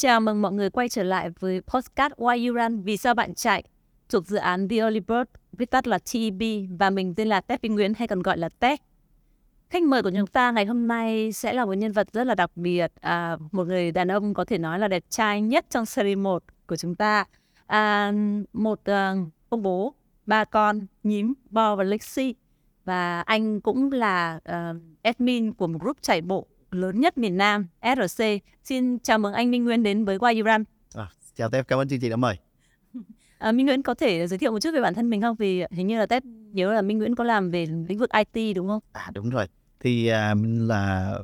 chào mừng mọi người quay trở lại với podcast Why You Run Vì sao bạn chạy thuộc dự án The Early Bird, viết tắt là TEB và mình tên là Tép Vinh Nguyễn hay còn gọi là Tép. Khách mời của chúng ta ngày hôm nay sẽ là một nhân vật rất là đặc biệt, à, một người đàn ông có thể nói là đẹp trai nhất trong series 1 của chúng ta. À, một uh, ông bố, ba con, nhím, Bo và Lexi. Và anh cũng là uh, admin của một group chạy bộ lớn nhất miền Nam, SRC. Xin chào mừng anh Minh Nguyễn đến với Run. À, chào Tép, cảm ơn chương trình đã mời. À, Minh Nguyễn có thể giới thiệu một chút về bản thân mình không? Vì hình như là Tép nhớ là Minh Nguyễn có làm về lĩnh vực IT đúng không? À đúng rồi. Thì à, mình là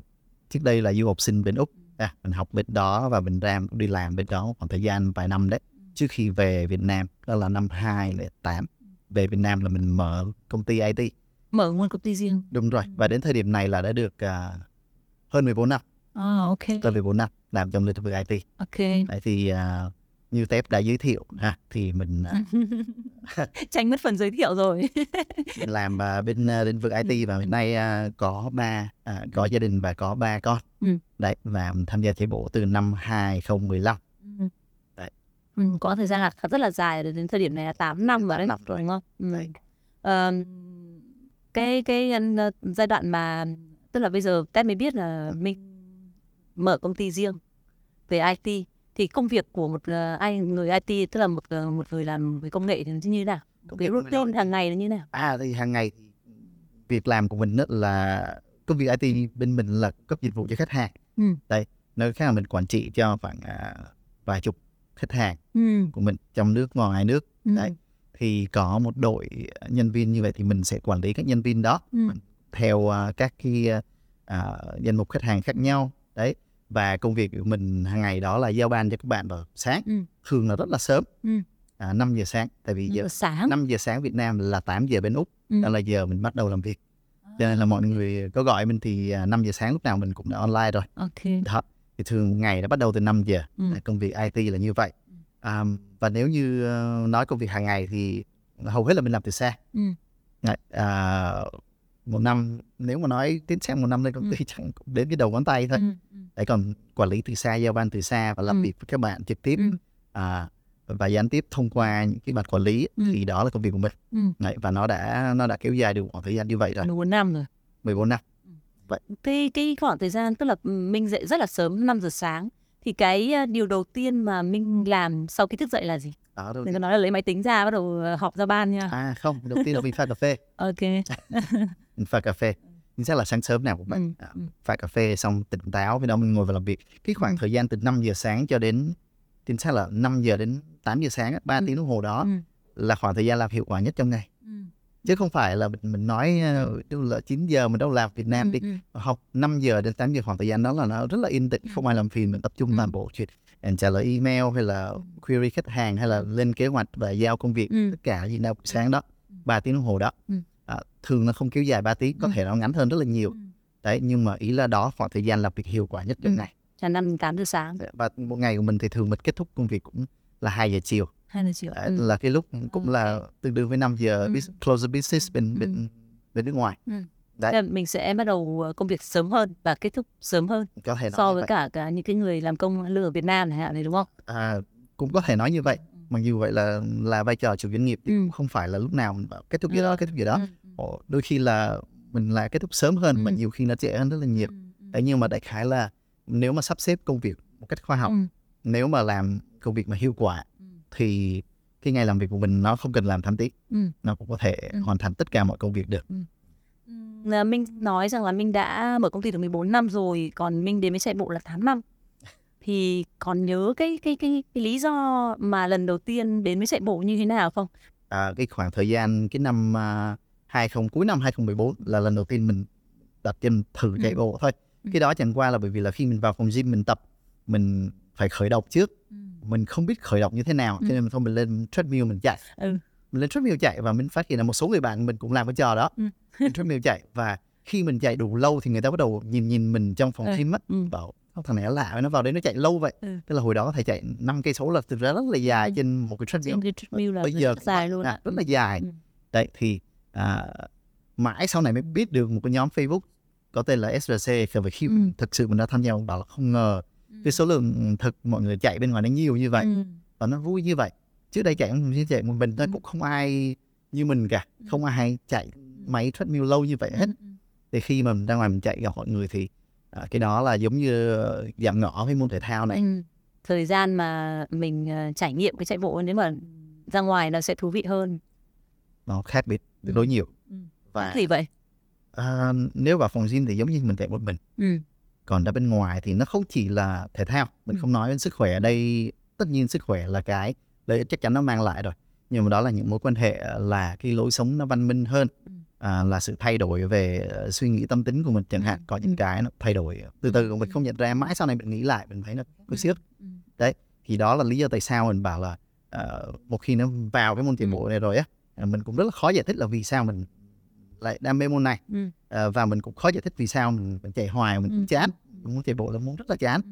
trước đây là du học sinh bên Úc. À, mình học bên đó và mình ra đi làm bên đó khoảng thời gian vài năm đấy. Trước khi về Việt Nam, đó là năm 2008. Về Việt Nam là mình mở công ty IT. Mở một công ty riêng. Đúng rồi. Và đến thời điểm này là đã được uh, hơn 14 năm. À, ok. Hơn 14 năm làm trong lĩnh vực IT. Ok. Đấy thì uh, như Tép đã giới thiệu ha thì mình uh, tránh mất phần giới thiệu rồi mình làm uh, bên uh, lĩnh vực IT và hiện nay uh, có ba uh, có gia đình và có ba con ừ. đấy và tham gia chạy bộ từ năm 2015 ừ. đấy ừ, có thời gian là rất là dài đến thời điểm này là 8 năm rồi đấy năm rồi đúng không ừ. đấy. Uh, cái cái uh, giai đoạn mà tức là bây giờ Tết mới biết là mình mở công ty riêng về IT thì công việc của một uh, ai người IT tức là một uh, một người làm về công nghệ thì như thế nào Công cái việc routine mình hàng ngày là như thế nào à thì hàng ngày thì việc làm của mình đó là công việc IT bên mình là cấp dịch vụ cho khách hàng ừ. đây nơi khác là mình quản trị cho khoảng uh, vài chục khách hàng ừ. của mình trong nước ngoài nước ừ. đấy thì có một đội nhân viên như vậy thì mình sẽ quản lý các nhân viên đó ừ. Theo uh, các cái uh, danh mục khách hàng khác nhau. Đấy và công việc của mình hàng ngày đó là giao ban cho các bạn vào sáng ừ. thường là rất là sớm. Ừ. à, 5 giờ sáng tại vì giờ sáng. 5 giờ sáng Việt Nam là 8 giờ bên Úc ừ. đó là giờ mình bắt đầu làm việc. Cho nên là mọi người có gọi mình thì 5 giờ sáng lúc nào mình cũng đã online rồi. Ok. Đó thì thường ngày nó bắt đầu từ 5 giờ. Ừ. công việc IT là như vậy. À, và nếu như uh, nói công việc hàng ngày thì hầu hết là mình làm từ xa. Ừ. à, một năm nếu mà nói tiến sang một năm lên công ty ừ. chẳng đến cái đầu ngón tay thôi ừ. đấy còn quản lý từ xa giao ban từ xa và làm ừ. việc với các bạn trực tiếp ừ. à, và gián tiếp thông qua những cái mặt quản lý ừ. thì đó là công việc của mình ừ. đấy, và nó đã nó đã kéo dài được khoảng thời gian như vậy rồi 14 năm rồi 14 năm vậy cái cái khoảng thời gian tức là mình dậy rất là sớm 5 giờ sáng thì cái điều đầu tiên mà mình làm sau khi thức dậy là gì đó Đừng có nói là lấy máy tính ra bắt đầu họp ra ban nha. À không, đầu tiên là mình pha cà phê. ok. mình pha cà phê. Chính xác là sáng sớm nào cũng vậy. Ừ. À, pha cà phê xong tỉnh táo, với đó mình ngồi vào làm việc. Cái khoảng ừ. thời gian từ 5 giờ sáng cho đến chính xác là 5 giờ đến 8 giờ sáng, 3 ừ. tiếng đồng hồ đó ừ. là khoảng thời gian làm hiệu quả nhất trong ngày. Ừ. Chứ không phải là mình, mình nói uh, là 9 giờ mình đâu làm Việt Nam ừ. đi. Học 5 giờ đến 8 giờ khoảng thời gian đó là nó rất là yên tĩnh, không ai làm phiền, mình tập trung ừ. làm bộ chuyện trả lời email hay là query khách hàng hay là lên kế hoạch và giao công việc ừ. tất cả gì đâu sáng đó ba tiếng đồng hồ đó ừ. à, thường nó không kéo dài 3 tiếng có ừ. thể nó ngắn hơn rất là nhiều ừ. đấy nhưng mà ý là đó khoảng thời gian làm việc hiệu quả nhất trong ừ. ngày là năm tám giờ sáng và một ngày của mình thì thường mình kết thúc công việc cũng là 2 giờ chiều 2 giờ chiều đấy, ừ. là cái lúc cũng là tương đương với 5 giờ ừ. close the business bên ừ. bên bên nước ngoài ừ. Đấy. mình sẽ bắt đầu ờ, công việc sớm hơn và kết thúc sớm hơn có thể so với cả, cả những cái người làm công lương ở Việt Nam này này đúng không? À, cũng có thể nói như vậy. Mặc dù vậy là là vai trò chủ doanh nghiệp ừ. không phải là lúc nào mình kết thúc gì đó kết thúc gì đó. Ừ. Đôi khi là mình là kết thúc sớm hơn ừ. mà nhiều khi nó trễ hơn rất là nhiều. Đấy nhưng mà đại khái là nếu mà sắp xếp công việc một cách khoa học, ừ. nếu mà làm công việc mà hiệu quả thì cái ngày làm việc của mình nó không cần làm thăm tiết, ừ. nó cũng có thể ừ. hoàn thành tất cả mọi công việc được. Ừ. Minh nói rằng là Minh đã mở công ty được 14 năm rồi, còn Minh đến với chạy bộ là 8 năm. Thì còn nhớ cái cái cái, cái lý do mà lần đầu tiên đến với chạy bộ như thế nào không? À, cái khoảng thời gian cái năm uh, 20 cuối năm 2014 là lần đầu tiên mình đặt chân thử chạy ừ. bộ thôi. Ừ. Cái đó chẳng qua là bởi vì là khi mình vào phòng gym mình tập mình phải khởi động trước. Ừ. Mình không biết khởi động như thế nào Ừ. cho nên mình thôi mình lên treadmill mình chạy. Ừ. Mình lên treadmill chạy và mình phát hiện là một số người bạn mình cũng làm cái trò đó. Ừ. Lên treadmill chạy và khi mình chạy đủ lâu thì người ta bắt đầu nhìn nhìn mình trong phòng Ừ. gym á Ừ. bảo "Sao thằng này nó lạ nó vào đấy nó chạy lâu vậy. Ừ. Tức là hồi đó thể chạy 5 cây số là thực ra rất là dài Ừ. trên một cái treadmill treadmill là bây giờ rất dài luôn à, rất là dài Ừ. đấy thì à, mãi sau này mới biết được một cái nhóm Facebook có tên là SRC và khi Ừ. thực sự mình đã tham gia mình bảo là không ngờ cái số lượng thực mọi người chạy bên ngoài nó nhiều như vậy Ừ. và nó vui như vậy trước đây chạy chỉ chạy một mình thôi Ừ. cũng không ai như mình cả Ừ. không ai chạy máy treadmill lâu như vậy hết Ừ. thì khi mà mình ra ngoài mình chạy gặp mọi người thì à, cái đó là giống như ờ, giảm nhỏ với môn thể thao này Ừ. thời gian mà mình ờ, trải nghiệm cái chạy bộ nếu mà ra ngoài nó sẽ thú vị hơn nó khác biệt Ừ. đối nhiều Ừ. và gì vậy à, nếu vào phòng gym thì giống như mình chạy một mình ừ. còn ra bên ngoài thì nó không chỉ là thể thao mình Ừ. không nói đến sức khỏe ở đây tất nhiên sức khỏe là cái ích chắc chắn nó mang lại rồi nhưng mà đó là những mối quan hệ là cái lối sống nó văn minh hơn Ừ. à, là sự thay đổi về ờ, suy nghĩ tâm tính của mình chẳng hạn có những Ừ. cái nó thay đổi từ từ mình không nhận ra mãi sau này mình nghĩ lại mình thấy nó có siết Ừ. thì đó là lý do tại sao mình bảo là ờ, một khi nó vào cái môn Ừ. bộ này rồi á ờ, mình cũng rất là khó giải thích là vì sao mình lại đam mê môn này Ừ. Ờ, và mình cũng khó giải thích vì sao mình, mình chạy hoài mình Ừ. cũng chán môn chạy bộ là môn rất là chán Ừ.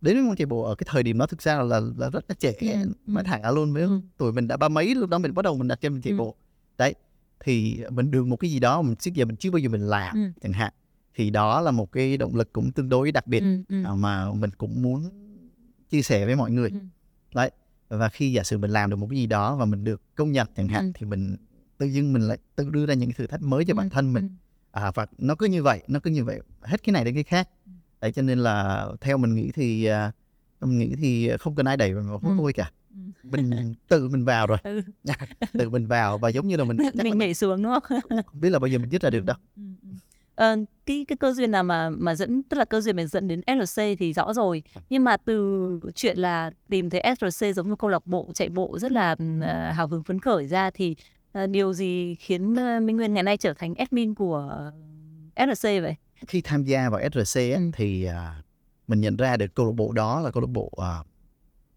Đến với bộ ở cái thời điểm đó thực ra là, là rất là trẻ Ừ. nói thẳng luôn với Ừ. tuổi mình đã ba mấy lúc đó mình bắt đầu mình đặt chân mình chạy Ừ. bộ đấy thì mình được một cái gì đó mình trước giờ mình chưa bao giờ mình làm Ừ. chẳng hạn thì đó là một cái động lực cũng tương đối đặc biệt Ừ. Ừ. mà mình cũng muốn chia sẻ với mọi người Ừ. đấy và khi giả sử mình làm được một cái gì đó và mình được công nhận chẳng hạn Ừ. thì mình tự dưng mình lại tự đưa ra những thử thách mới cho bản thân mình Ừ. à, và nó cứ như vậy nó cứ như vậy hết cái này đến cái khác Ừ. đấy cho nên là theo mình nghĩ thì à, mình nghĩ thì không cần ai đẩy mình vào hút Ừ. thôi cả Ừ. mình tự mình vào rồi Ừ. tự mình vào và giống như là mình mình nhảy xuống đúng không không biết là bao giờ mình dứt ra được đâu Ừ, ừ. Ờ, cái cái cơ duyên nào mà mà dẫn tức là cơ duyên mà dẫn đến SRC thì rõ rồi nhưng mà từ chuyện là tìm thấy SRC giống như câu lạc bộ chạy bộ rất là ờ, hào hứng phấn khởi ra thì ờ, điều gì khiến ờ, Minh Nguyên ngày nay trở thành admin của SRC vậy? Khi tham gia vào SRC á, Ừ. thì à, mình nhận ra được câu lạc bộ đó là câu lạc bộ à,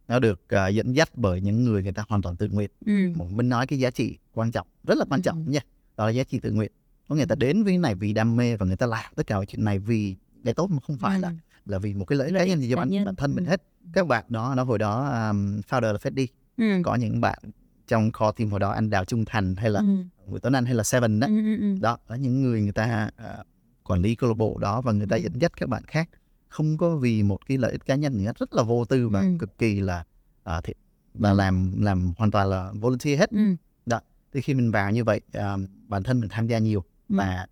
nó được à, dẫn dắt bởi những người người ta hoàn toàn tự nguyện Ừ. Mình nói cái giá trị quan trọng rất là quan trọng Ừ. nha đó là giá trị tự nguyện có người ta đến với này vì đam mê và người ta làm tất cả mọi chuyện này vì cái tốt mà không phải là là vì một cái lợi ích cá nhân gì cho bản, bản thân mình Ừ. hết các bạn đó nó hồi đó um, founder là Freddy Ừ. có những bạn trong core team hồi đó anh Đào Trung Thành hay là Ừ. Nguyễn Tuấn Anh hay là Seven đó Ừ, ừ, ừ. đó là những người người ta à, quản lý câu lạc bộ đó và người ta dẫn dắt các bạn khác không có vì một cái lợi ích cá nhân nữa rất là vô tư và Ừ. cực kỳ là à, thì, và làm làm hoàn toàn là volunteer hết Ừ. thì khi mình vào như vậy à, bản thân mình tham gia nhiều Ừ. và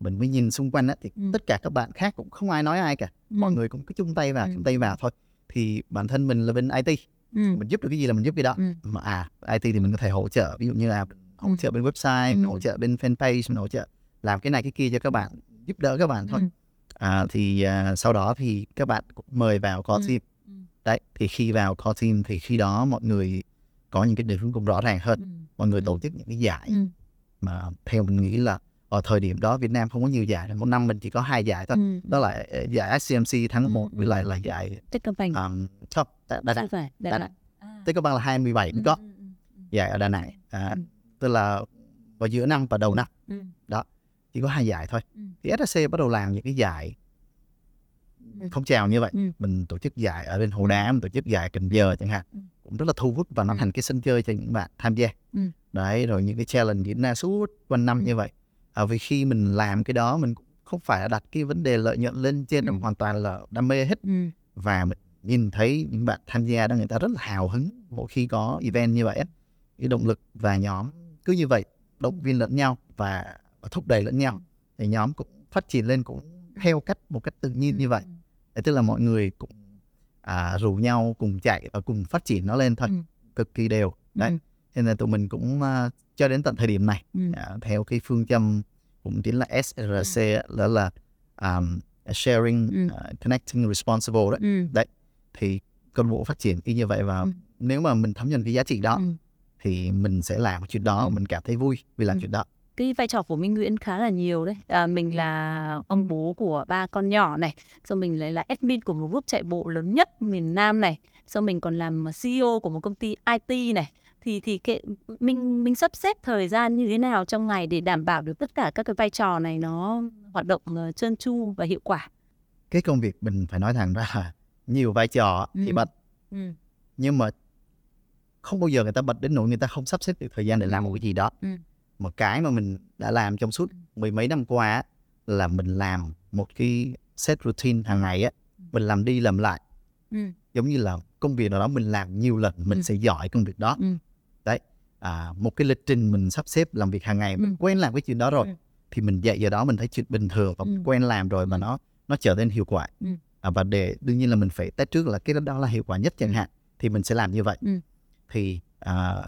mình mới nhìn xung quanh á, thì Ừ. tất cả các bạn khác cũng không ai nói ai cả mọi Ừ. người cũng cứ chung tay vào Ừ. chung tay vào thôi thì bản thân mình là bên IT Ừ. mình giúp được cái gì là mình giúp cái đó Ừ. mà à IT thì mình có thể hỗ trợ ví dụ như là hỗ Ừ. trợ bên website Ừ. hỗ trợ bên fanpage mình hỗ trợ làm cái này cái kia cho các bạn giúp đỡ các bạn thôi Ừ. à, thì à, sau đó thì các bạn cũng mời vào core Ừ. team Ừ. đấy thì khi vào core team thì khi đó mọi người có những cái định hướng cũng rõ ràng hơn Ừ. mọi người tổ chức những cái giải Ừ. mà theo mình nghĩ là ở thời điểm đó Việt Nam không có nhiều giải một năm mình chỉ có hai giải thôi Ừ. đó là ờ, giải SCMC tháng Ừ. 1 với lại là giải Techcombank. um, top Đà Đà Không phải, Đà Đà Nẵng. À. Techcombank là 27 mới có Ừ, ừ, ừ. giải ở Đà Nẵng à, tức là vào giữa năm và đầu năm Ừ. chỉ có hai giải thôi Ừ. thì SSC bắt đầu làm những cái giải Ừ. phong trào như vậy Ừ. mình tổ chức giải ở bên Hồ Đá mình tổ chức giải Cần Giờ chẳng hạn Ừ. cũng rất là thu hút và nó Ừ. thành cái sân chơi cho những bạn tham gia Ừ. đấy rồi những cái challenge diễn ra suốt quanh năm Ừ. như vậy à, vì khi mình làm cái đó mình cũng không phải đặt cái vấn đề lợi nhuận lên trên Ừ. hoàn toàn là đam mê hết Ừ. và mình nhìn thấy những bạn tham gia đó người ta rất là hào hứng mỗi khi có event như vậy cái động lực và nhóm cứ như vậy động viên lẫn nhau và thúc đẩy lẫn nhau thì nhóm cũng phát triển lên cũng theo cách một cách tự nhiên như vậy Đấy, tức là mọi người cũng à, rủ nhau cùng chạy và cùng phát triển nó lên thôi Ừ. cực kỳ đều đấy Ừ. nên là tụi mình cũng à, cho đến tận thời điểm này Ừ. à, theo cái phương châm cũng chính là SRC á, đó là um, sharing, Ừ. uh, connecting, responsible đó Ừ. thì câu lạc bộ phát triển y như vậy và Ừ. nếu mà mình thấm nhuần cái giá trị đó Ừ. thì mình sẽ làm cái chuyện đó Ừ. mình cảm thấy vui vì làm Ừ. chuyện đó cái vai trò của Minh Nguyễn khá là nhiều đấy. À, mình là ông bố của ba con nhỏ này, xong mình lại là admin của một group chạy bộ lớn nhất miền Nam này, xong mình còn làm CEO của một công ty IT này. Thì thì cái mình mình sắp xếp thời gian như thế nào trong ngày để đảm bảo được tất cả các cái vai trò này nó hoạt động ờ, trơn tru và hiệu quả. cái công việc mình phải nói thẳng ra là nhiều vai trò thì Ừ. bận Ừ. nhưng mà không bao giờ người ta bật đến nỗi người ta không sắp xếp được thời gian để làm một cái gì đó Ừ. một cái mà mình đã làm trong suốt mười mấy năm qua á, là mình làm một cái set routine hàng ngày á mình làm đi làm lại Ừ. giống như là công việc nào đó mình làm nhiều lần mình Ừ. sẽ giỏi công việc đó Ừ. đấy à, một cái lịch trình mình sắp xếp làm việc hàng ngày mình Ừ. quen làm cái chuyện đó rồi Ừ. thì mình dạy giờ đó mình thấy chuyện bình thường và Ừ. quen làm rồi mà nó nó trở nên hiệu quả Ừ. à, và để đương nhiên là mình phải test trước là cái đó, là hiệu quả nhất chẳng hạn thì mình sẽ làm như vậy Ừ. thì à,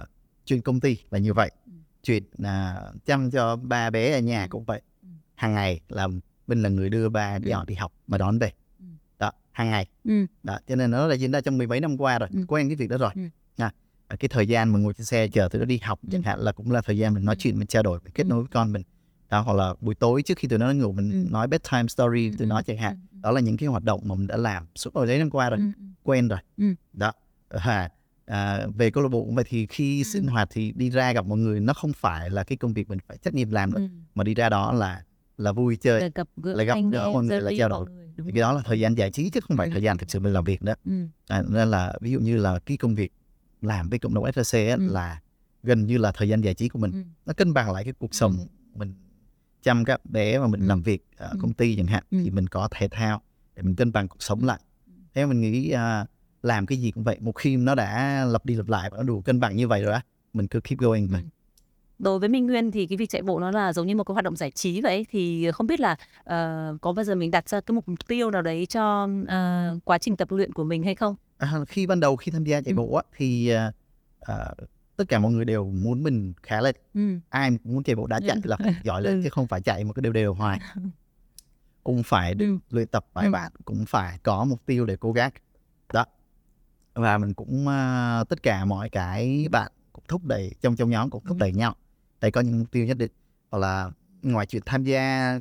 chuyện công ty là như vậy Ừ. chuyện à, chăm cho ba bé ở nhà cũng vậy Ừ. hàng ngày là mình là người đưa ba đi Ừ. họ đi học và đón về Ừ. đó hàng ngày Ừ. đó cho nên nó là diễn ra trong mười mấy năm qua rồi Ừ. quen cái việc đó rồi Ừ. nha À, cái thời gian mà ngồi trên xe chờ tụi nó đi học chẳng hạn là cũng là thời gian mình nói chuyện mình trao đổi mình kết nối với con mình đó hoặc là buổi tối trước khi tụi nó ngủ mình Ừ. nói bedtime story tụi nó chẳng hạn đó là những cái hoạt động mà mình đã làm suốt hồi đấy năm qua rồi quen rồi đó à, à, về câu lạc bộ vậy thì khi Ừ. sinh hoạt thì đi ra gặp mọi người nó không phải là cái công việc mình phải trách nhiệm làm nữa Ừ. mà đi ra đó là là vui chơi Để gặp gỡ lại gặp gỡ mọi người, lưu trao đổi. cái đó là thời gian giải trí chứ không phải Ừ. thời gian thực sự mình làm việc nữa Ừ. à, nên là ví dụ như là cái công việc làm với cộng đồng á, Ừ. là gần như là thời gian giải trí của mình Ừ. nó cân bằng lại cái cuộc sống Ừ. mình chăm các bé và mình Ừ. làm việc ở Ừ. công ty chẳng hạn Ừ. thì mình có thể thao để mình cân bằng cuộc sống lại thế mình nghĩ à, làm cái gì cũng vậy một khi nó đã lặp đi lặp lại và nó đủ cân bằng như vậy rồi á mình cứ keep going mà Ừ. Đối với Minh Nguyên thì cái việc chạy bộ nó là giống như một cái hoạt động giải trí vậy thì không biết là ờ, có bao giờ mình đặt ra cái mục tiêu nào đấy cho ờ, quá trình tập luyện của mình hay không? à, khi ban đầu khi tham gia chạy Ừ. bộ á thì à, tất cả mọi người đều muốn mình khá lên Ừ. ai cũng muốn chạy bộ đã chạy là phải giỏi lên Ừ. chứ không phải chạy một cái đều đều hoài cũng phải Ừ. luyện tập bài Ừ. bản cũng phải có mục tiêu để cố gắng đó và mình cũng à, tất cả mọi cái bạn cũng thúc đẩy trong trong nhóm cũng thúc đẩy nhau để có những mục tiêu nhất định hoặc là ngoài chuyện tham gia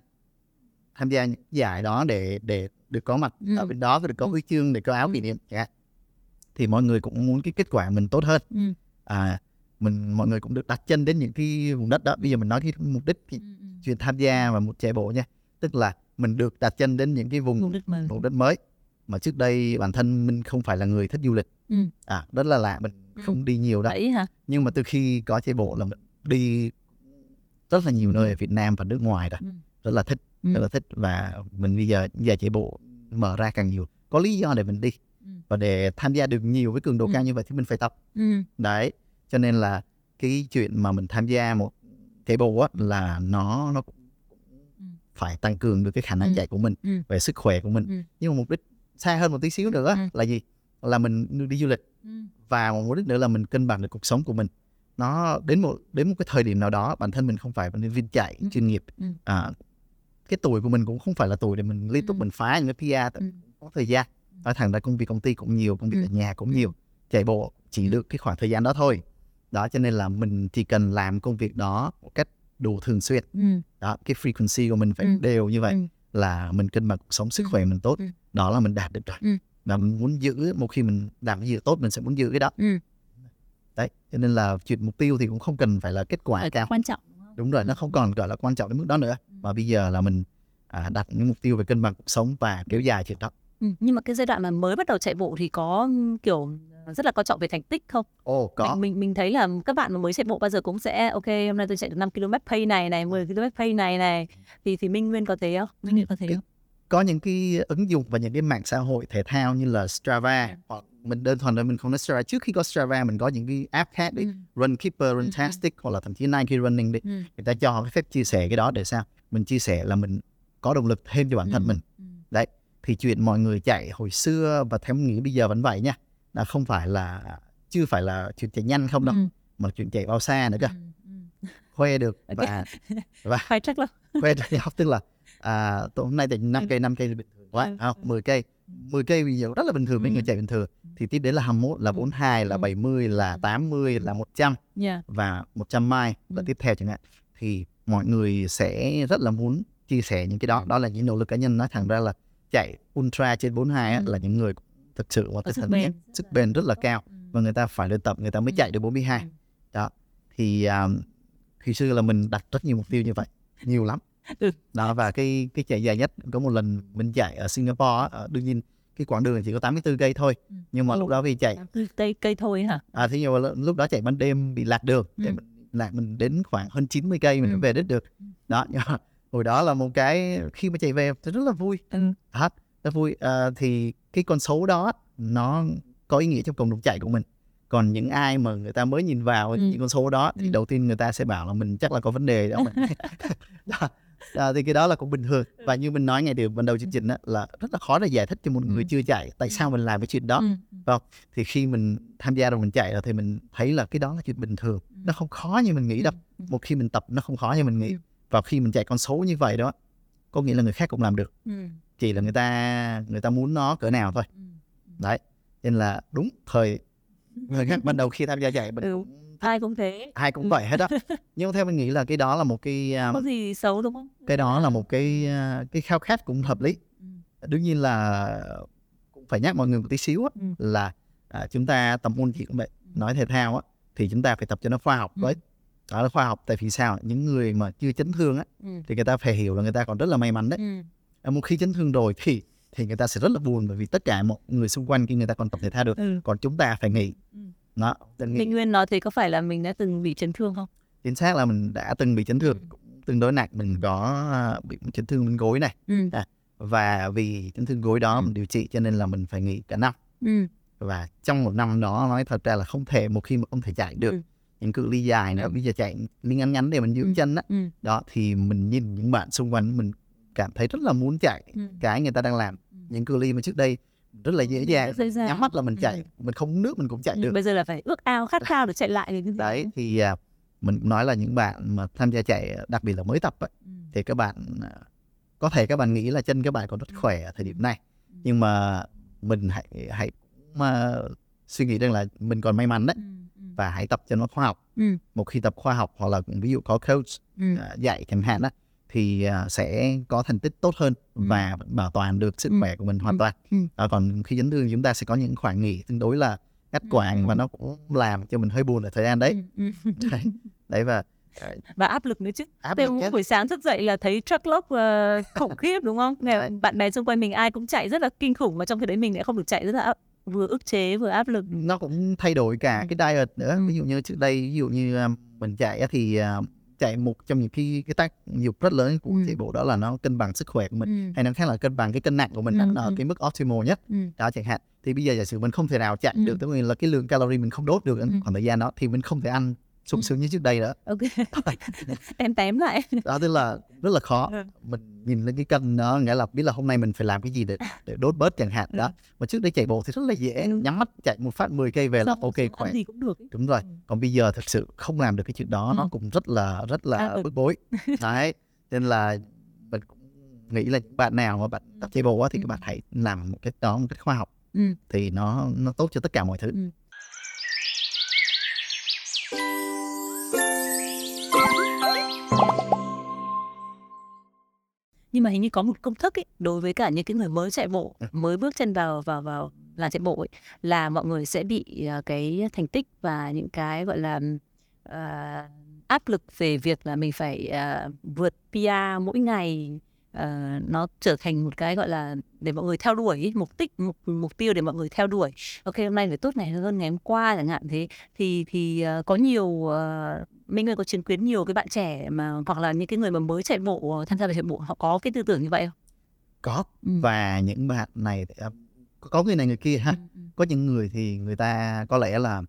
tham gia những giải đó để để được có mặt Ừ. ở bên đó được có huy chương để có áo kỷ niệm hạn. thì mọi người cũng muốn cái kết quả mình tốt hơn Ừ. à mình mọi người cũng được đặt chân đến những cái vùng đất đó bây giờ mình nói cái mục đích thì chuyện tham gia và một chạy bộ nha tức là mình được đặt chân đến những cái vùng Vùng đất mới. vùng đất mới mà trước đây bản thân mình không phải là người thích du lịch Ừ. à rất là lạ mình Ừ. không đi nhiều đâu Vậy hả? nhưng mà từ khi có chạy bộ là mình đi rất là nhiều nơi ở Việt Nam và nước ngoài rồi Ừ. rất là thích Ừ. rất là thích và mình bây giờ giờ chạy bộ mở ra càng nhiều có lý do để mình đi Ừ. và để tham gia được nhiều với cường độ Ừ. cao như vậy thì mình phải tập Ừ. đấy cho nên là cái chuyện mà mình tham gia một chạy bộ á là nó nó cũng Ừ. phải tăng cường được cái khả năng Ừ. chạy của mình Ừ. về sức khỏe của mình Ừ. nhưng mà mục đích xa hơn một tí xíu nữa Ừ. là gì là mình đi du lịch Ừ. và một mục đích nữa là mình cân bằng được cuộc sống của mình nó đến một đến một cái thời điểm nào đó bản thân mình không phải động viên chạy Ừ. chuyên nghiệp Ừ. à, cái tuổi của mình cũng không phải là tuổi để mình liên tục Ừ. mình phá những cái PR Ừ. có thời gian nói thẳng ra công việc công ty cũng nhiều công việc Ừ. ở nhà cũng nhiều chạy bộ chỉ Ừ. được cái khoảng thời gian đó thôi đó cho nên là mình chỉ cần làm công việc đó một cách đủ thường xuyên Ừ. đó cái frequency của mình phải Ừ. đều như vậy Ừ. là mình cân bằng cuộc sống sức Ừ. khỏe mình tốt Ừ. đó là mình đạt được rồi Ừ. và mình muốn giữ một khi mình làm cái gì tốt mình sẽ muốn giữ cái đó Ừ. đấy cho nên là chuyện mục tiêu thì cũng không cần phải là kết quả Phải cao quan trọng đúng rồi nó Ừ. không còn gọi là quan trọng đến mức đó nữa Ừ. mà bây giờ là mình à, đặt những mục tiêu về cân bằng cuộc sống và kéo dài chuyện đó Ừ. Nhưng mà cái giai đoạn mà mới bắt đầu chạy bộ thì có kiểu rất là quan trọng về thành tích không? ồ có Mình, mình mình thấy là các bạn mà mới chạy bộ bao giờ cũng sẽ ok hôm nay tôi chạy được 5 km pace này này 10 km pace này này thì thì Minh Nguyên có thế không? Minh Nguyên có thế Cái- không? Có những cái ứng dụng và những cái mạng xã hội thể thao như là Strava Ừ. hoặc mình đơn thuần là mình không nói Strava trước khi có Strava mình có những cái app khác đi Ừ. Runkeeper, ừ. Runtastic hoặc là thậm chí Nike Running Ừ. người ta cho cái phép chia sẻ cái đó để sao mình chia sẻ là mình có động lực thêm cho bản thân Ừ. mình Ừ. thì chuyện mọi người chạy hồi xưa và theo mình nghĩ bây giờ vẫn vậy nha là không phải là chưa phải là chuyện chạy nhanh không đâu Ừ. mà chuyện chạy bao xa nữa cơ Ừ. Ừ. khoe được Ok. và Phải chắc lắm. khoe được tức là à, tôi hôm nay chạy 5 cây 5 cây là bình thường quá Ừ. không 10 cây 10 cây bây giờ rất là bình thường với Ừ. người chạy bình thường thì tiếp đến là 21 là Ừ. 42 là Ừ. 70 là Ừ. 80 là 100 Yeah. và 100 mile là Ừ. tiếp theo chẳng hạn thì mọi người sẽ rất là muốn chia sẻ những cái đó Ừ. đó là những nỗ lực cá nhân nói thẳng ra là chạy ultra trên 42 á, Ừ. là những người thực sự Có tinh thần bền. sức bền rất là cao Ừ. và người ta phải luyện tập người ta mới Ừ. chạy được 42 Ừ. đó thì um, khi xưa là mình đặt rất nhiều mục tiêu như vậy nhiều lắm Ừ. đó và cái cái chạy dài nhất có một lần mình chạy ở Singapore á, ở, đương nhiên cái quãng đường chỉ có 84 cây thôi Ừ. nhưng mà Ồ. lúc đó vì chạy Cây, cây thôi hả? à thế nhưng mà lúc- đó chạy ban đêm bị lạc đường Ừ. mình lạc mình đến khoảng hơn 90 cây mình Ừ. mới về đích được Ừ. đó nhưng mà hồi đó là một cái khi mà chạy về thì rất là vui Ừ. thật rất vui à, thì cái con số đó nó có ý nghĩa trong cộng đồng chạy của mình còn những ai mà người ta mới nhìn vào ừ. những con số đó thì ừ. đầu tiên người ta sẽ bảo là mình chắc là có vấn đề đó đó, đó, thì cái đó là cũng bình thường. Và như mình nói ngay từ ban đầu chương trình đó, là rất là khó để giải thích cho một người ừ. chưa chạy tại sao mình làm cái chuyện đó. Ừ. thì khi mình tham gia rồi mình chạy rồi thì mình thấy là cái đó là chuyện bình thường. Nó không khó như mình nghĩ đâu. Một khi mình tập nó không khó như mình nghĩ. Và khi mình chạy con số như vậy đó có nghĩa là người khác cũng làm được. Chỉ là người ta người ta muốn nó cỡ nào thôi. Đấy. Nên là đúng thời người khác ban đầu khi tham gia chạy mình ừ. Ai cũng thế ai cũng vậy hết á nhưng theo mình nghĩ là cái đó là một cái um, có gì xấu đúng không cái đó là một cái uh, cái khao khát cũng hợp lý ừ. đương nhiên là cũng phải nhắc mọi người một tí xíu á, ừ. là à, chúng ta tập môn gì cũng vậy ừ. nói thể thao á thì chúng ta phải tập cho nó khoa học ừ. với đó là khoa học tại vì sao những người mà chưa chấn thương á ừ. thì người ta phải hiểu là người ta còn rất là may mắn đấy ừ. một khi chấn thương rồi thì thì người ta sẽ rất là buồn bởi vì tất cả mọi người xung quanh khi người ta còn tập thể thao được ừ. còn chúng ta phải nghỉ ừ. Đó Minh Nguyên nói thì có phải là mình đã từng bị chấn thương không chính xác là mình đã từng bị chấn thương ừ. tương đối nặng mình có à, bị chấn thương bên gối này ừ. à, và vì chấn thương gối đó mình điều trị cho nên là mình phải nghỉ cả năm ừ. và trong một năm đó nói thật ra là không thể một khi mà không thể chạy được ừ. những cự ly dài nữa ừ. bây giờ chạy liên ngắn ngắn để mình giữ ừ. chân đó. Ừ. đó thì mình nhìn những bạn xung quanh mình cảm thấy rất là muốn chạy ừ. cái người ta đang làm những cự ly mà trước đây rất là dễ dàng, dễ dàng. nhắm mắt là mình chạy ừ. mình không nước mình cũng chạy được bây giờ là phải ước ao khát khao để chạy lại thì đấy thì uh, mình nói là những bạn mà tham gia chạy đặc biệt là mới tập ấy, ừ. thì các bạn uh, có thể các bạn nghĩ là chân các bạn còn rất ừ. khỏe ở thời điểm này ừ. nhưng mà mình hãy hãy mà suy nghĩ rằng là mình còn may mắn đấy ừ. ừ. và hãy tập cho nó khoa học ừ. một khi tập khoa học hoặc là ví dụ có coach ừ. dạy chẳng hạn á thì uh, sẽ có thành tích tốt hơn ừ. và bảo toàn được sức ừ. khỏe của mình hoàn ừ. toàn. À, còn khi chấn thương chúng ta sẽ có những khoảng nghỉ tương đối là ngắt quãng và nó cũng làm cho mình hơi buồn ở thời gian đấy. Đấy. đấy và ờ, và áp lực nữa chứ. Áp lực buổi sáng thức dậy là thấy truck lốc uh, khủng khiếp đúng không? Ngày, bạn bè xung quanh mình ai cũng chạy rất là kinh khủng mà trong khi đấy mình lại không được chạy rất là áp, vừa ức chế vừa áp lực. Nó cũng thay đổi cả cái diet nữa. Ví dụ như trước đây ví dụ như um, mình chạy thì uh, chạy một trong những cái cái tác dụng rất lớn của ừ. chạy bộ đó là nó cân bằng sức khỏe của mình ừ. hay nói khác là cân bằng cái cân nặng của mình ừ. ở ừ. cái mức optimal nhất ừ. đó chẳng hạn thì bây giờ giả sử mình không thể nào chạy ừ. được tức là cái lượng calorie mình không đốt được ừ. khoảng thời gian đó thì mình không thể ăn sung sướng như trước đây nữa ok. Em tém lại. Đó tức là rất là khó. Ừ. mình nhìn lên cái cân đó nghĩa là biết là hôm nay mình phải làm cái gì để để đốt bớt chẳng hạn đó. Mà trước đây chạy bộ thì rất là dễ ừ. nhắm mắt chạy một phát 10 cây về là ok khỏe. gì cũng được đúng rồi. Còn bây giờ thực sự không làm được cái chuyện đó nó cũng rất là rất là à, bức bối. Đấy. Nên là mình cũng nghĩ là những bạn nào mà bạn tập chạy bộ thì các bạn hãy làm một cái đó một cách khoa học ừ. thì nó nó tốt cho tất cả mọi thứ nhưng mà hình như có một công thức ấy đối với cả những cái người mới chạy bộ ừ. mới bước chân vào vào vào làn chạy bộ ấy là mọi người sẽ bị uh, cái thành tích và những cái gọi là uh, áp lực về việc là mình phải uh, vượt PR mỗi ngày uh, nó trở thành một cái gọi là để mọi người theo đuổi mục đích mục mục tiêu để mọi người theo đuổi ok hôm nay phải tốt này hơn ngày hôm qua chẳng hạn thế thì thì uh, có nhiều uh, mình có chứng kiến nhiều cái bạn trẻ mà hoặc là những cái người mà mới chạy bộ tham gia vào chạy bộ họ có cái tư tưởng như vậy không có ừ. và những bạn này có người này người kia ha ừ, ừ. có những người thì người ta có lẽ là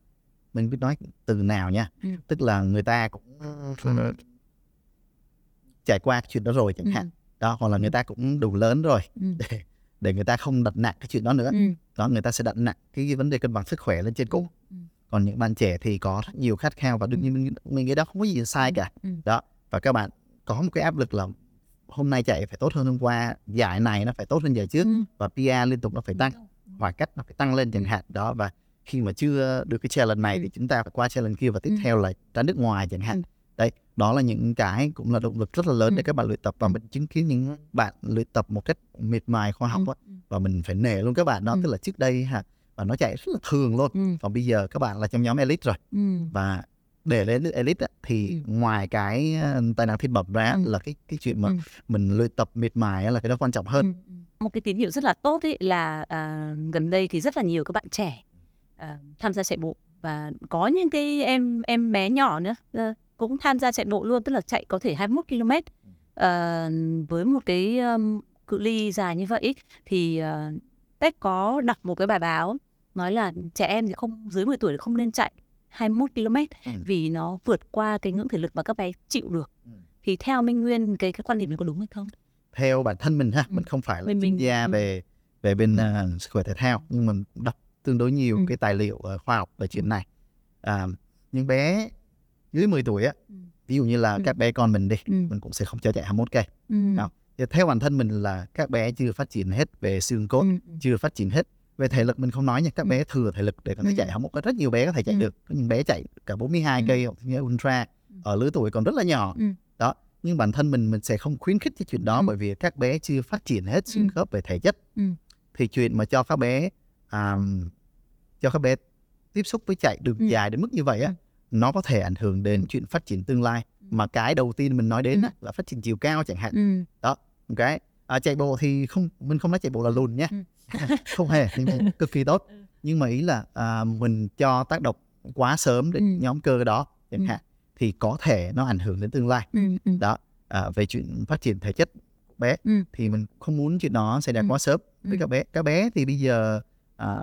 mình biết nói từ nào nha ừ. tức là người ta cũng trải qua chuyện đó rồi chẳng ừ. hạn đó hoặc là người ta cũng đủ lớn rồi ừ. để để người ta không đặt nặng cái chuyện đó nữa ừ. đó người ta sẽ đặt nặng cái vấn đề cân bằng sức khỏe lên trên cùng ừ. còn những bạn trẻ thì có rất nhiều khát khao và đương nhiên mình, mình nghĩ đó không có gì sai cả ừ. đó và các bạn có một cái áp lực là hôm nay chạy phải tốt hơn hôm qua giải này nó phải tốt hơn giải trước ừ. và PR liên tục nó phải tăng hoặc cách nó phải tăng lên chẳng hạn đó và khi mà chưa được cái challenge này ừ. thì chúng ta phải qua challenge kia và tiếp ừ. theo là ra nước ngoài chẳng hạn ừ đấy đó là những cái cũng là động lực rất là lớn ừ. để các bạn luyện tập và mình chứng kiến những bạn luyện tập một cách miệt mài khoa học ừ. Đó. và mình phải nể luôn các bạn đó ừ. tức là trước đây ha và nó chạy rất là thường luôn ừ. còn bây giờ các bạn là trong nhóm elite rồi ừ. và để lên elite á, thì ừ. ngoài cái ờ, tài năng thiên bẩm ra ừ. là cái cái chuyện mà ừ. mình luyện tập miệt mài là cái đó quan trọng hơn ừ. một cái tín hiệu rất là tốt ấy là à, gần đây thì rất là nhiều các bạn trẻ à, tham gia chạy bộ và có những cái em em bé nhỏ nữa cũng tham gia chạy bộ luôn tức là chạy có thể 21 km uh, với một cái um, cự ly dài như vậy thì uh, Tech có đặt một cái bài báo nói là trẻ em thì không dưới 10 tuổi thì không nên chạy 21 km ừ. vì nó vượt qua cái ngưỡng thể lực mà các bé chịu được. Ừ. Thì theo Minh Nguyên cái cái quan điểm này có đúng hay không? Theo bản thân mình ha, ừ. mình không phải là chuyên gia ừ. về về bên uh, sức khỏe thể thao nhưng mình đọc tương đối nhiều ừ. cái tài liệu uh, khoa học về chuyện này. À, những bé dưới 10 tuổi á, ừ. ví dụ như là ừ. các bé con mình đi, ừ. mình cũng sẽ không cho chạy 21 cây. Ừ. Theo bản thân mình là các bé chưa phát triển hết về xương cốt, ừ. ừ. chưa phát triển hết về thể lực mình không nói nha các ừ. bé thừa thể lực để có thể chạy không có rất nhiều bé có thể chạy ừ. được có những bé chạy cả 42 ừ. cây hoặc như ultra ở lứa tuổi còn rất là nhỏ đó nhưng bản thân mình mình sẽ không khuyến khích cái chuyện đó bởi vì các bé chưa phát triển hết xương khớp về thể chất thì chuyện mà cho các bé um, cho các bé tiếp xúc với chạy đường dài đến mức như vậy á nó có thể ảnh hưởng đến chuyện phát triển tương lai mà cái đầu tiên mình nói đến á, là phát triển chiều cao chẳng hạn đó cái à, chạy bộ thì không mình không nói chạy bộ là lùn nhé không hề nhưng cực kỳ tốt ừ. nhưng mà ý là à, mình cho tác động quá sớm đến ừ. nhóm cơ đó chẳng ừ. hạn thì có thể nó ảnh hưởng đến tương lai ừ. Ừ. đó à, về chuyện phát triển thể chất bé ừ. thì mình không muốn chuyện đó xảy ra ừ. quá sớm với ừ. các bé các bé thì bây giờ à,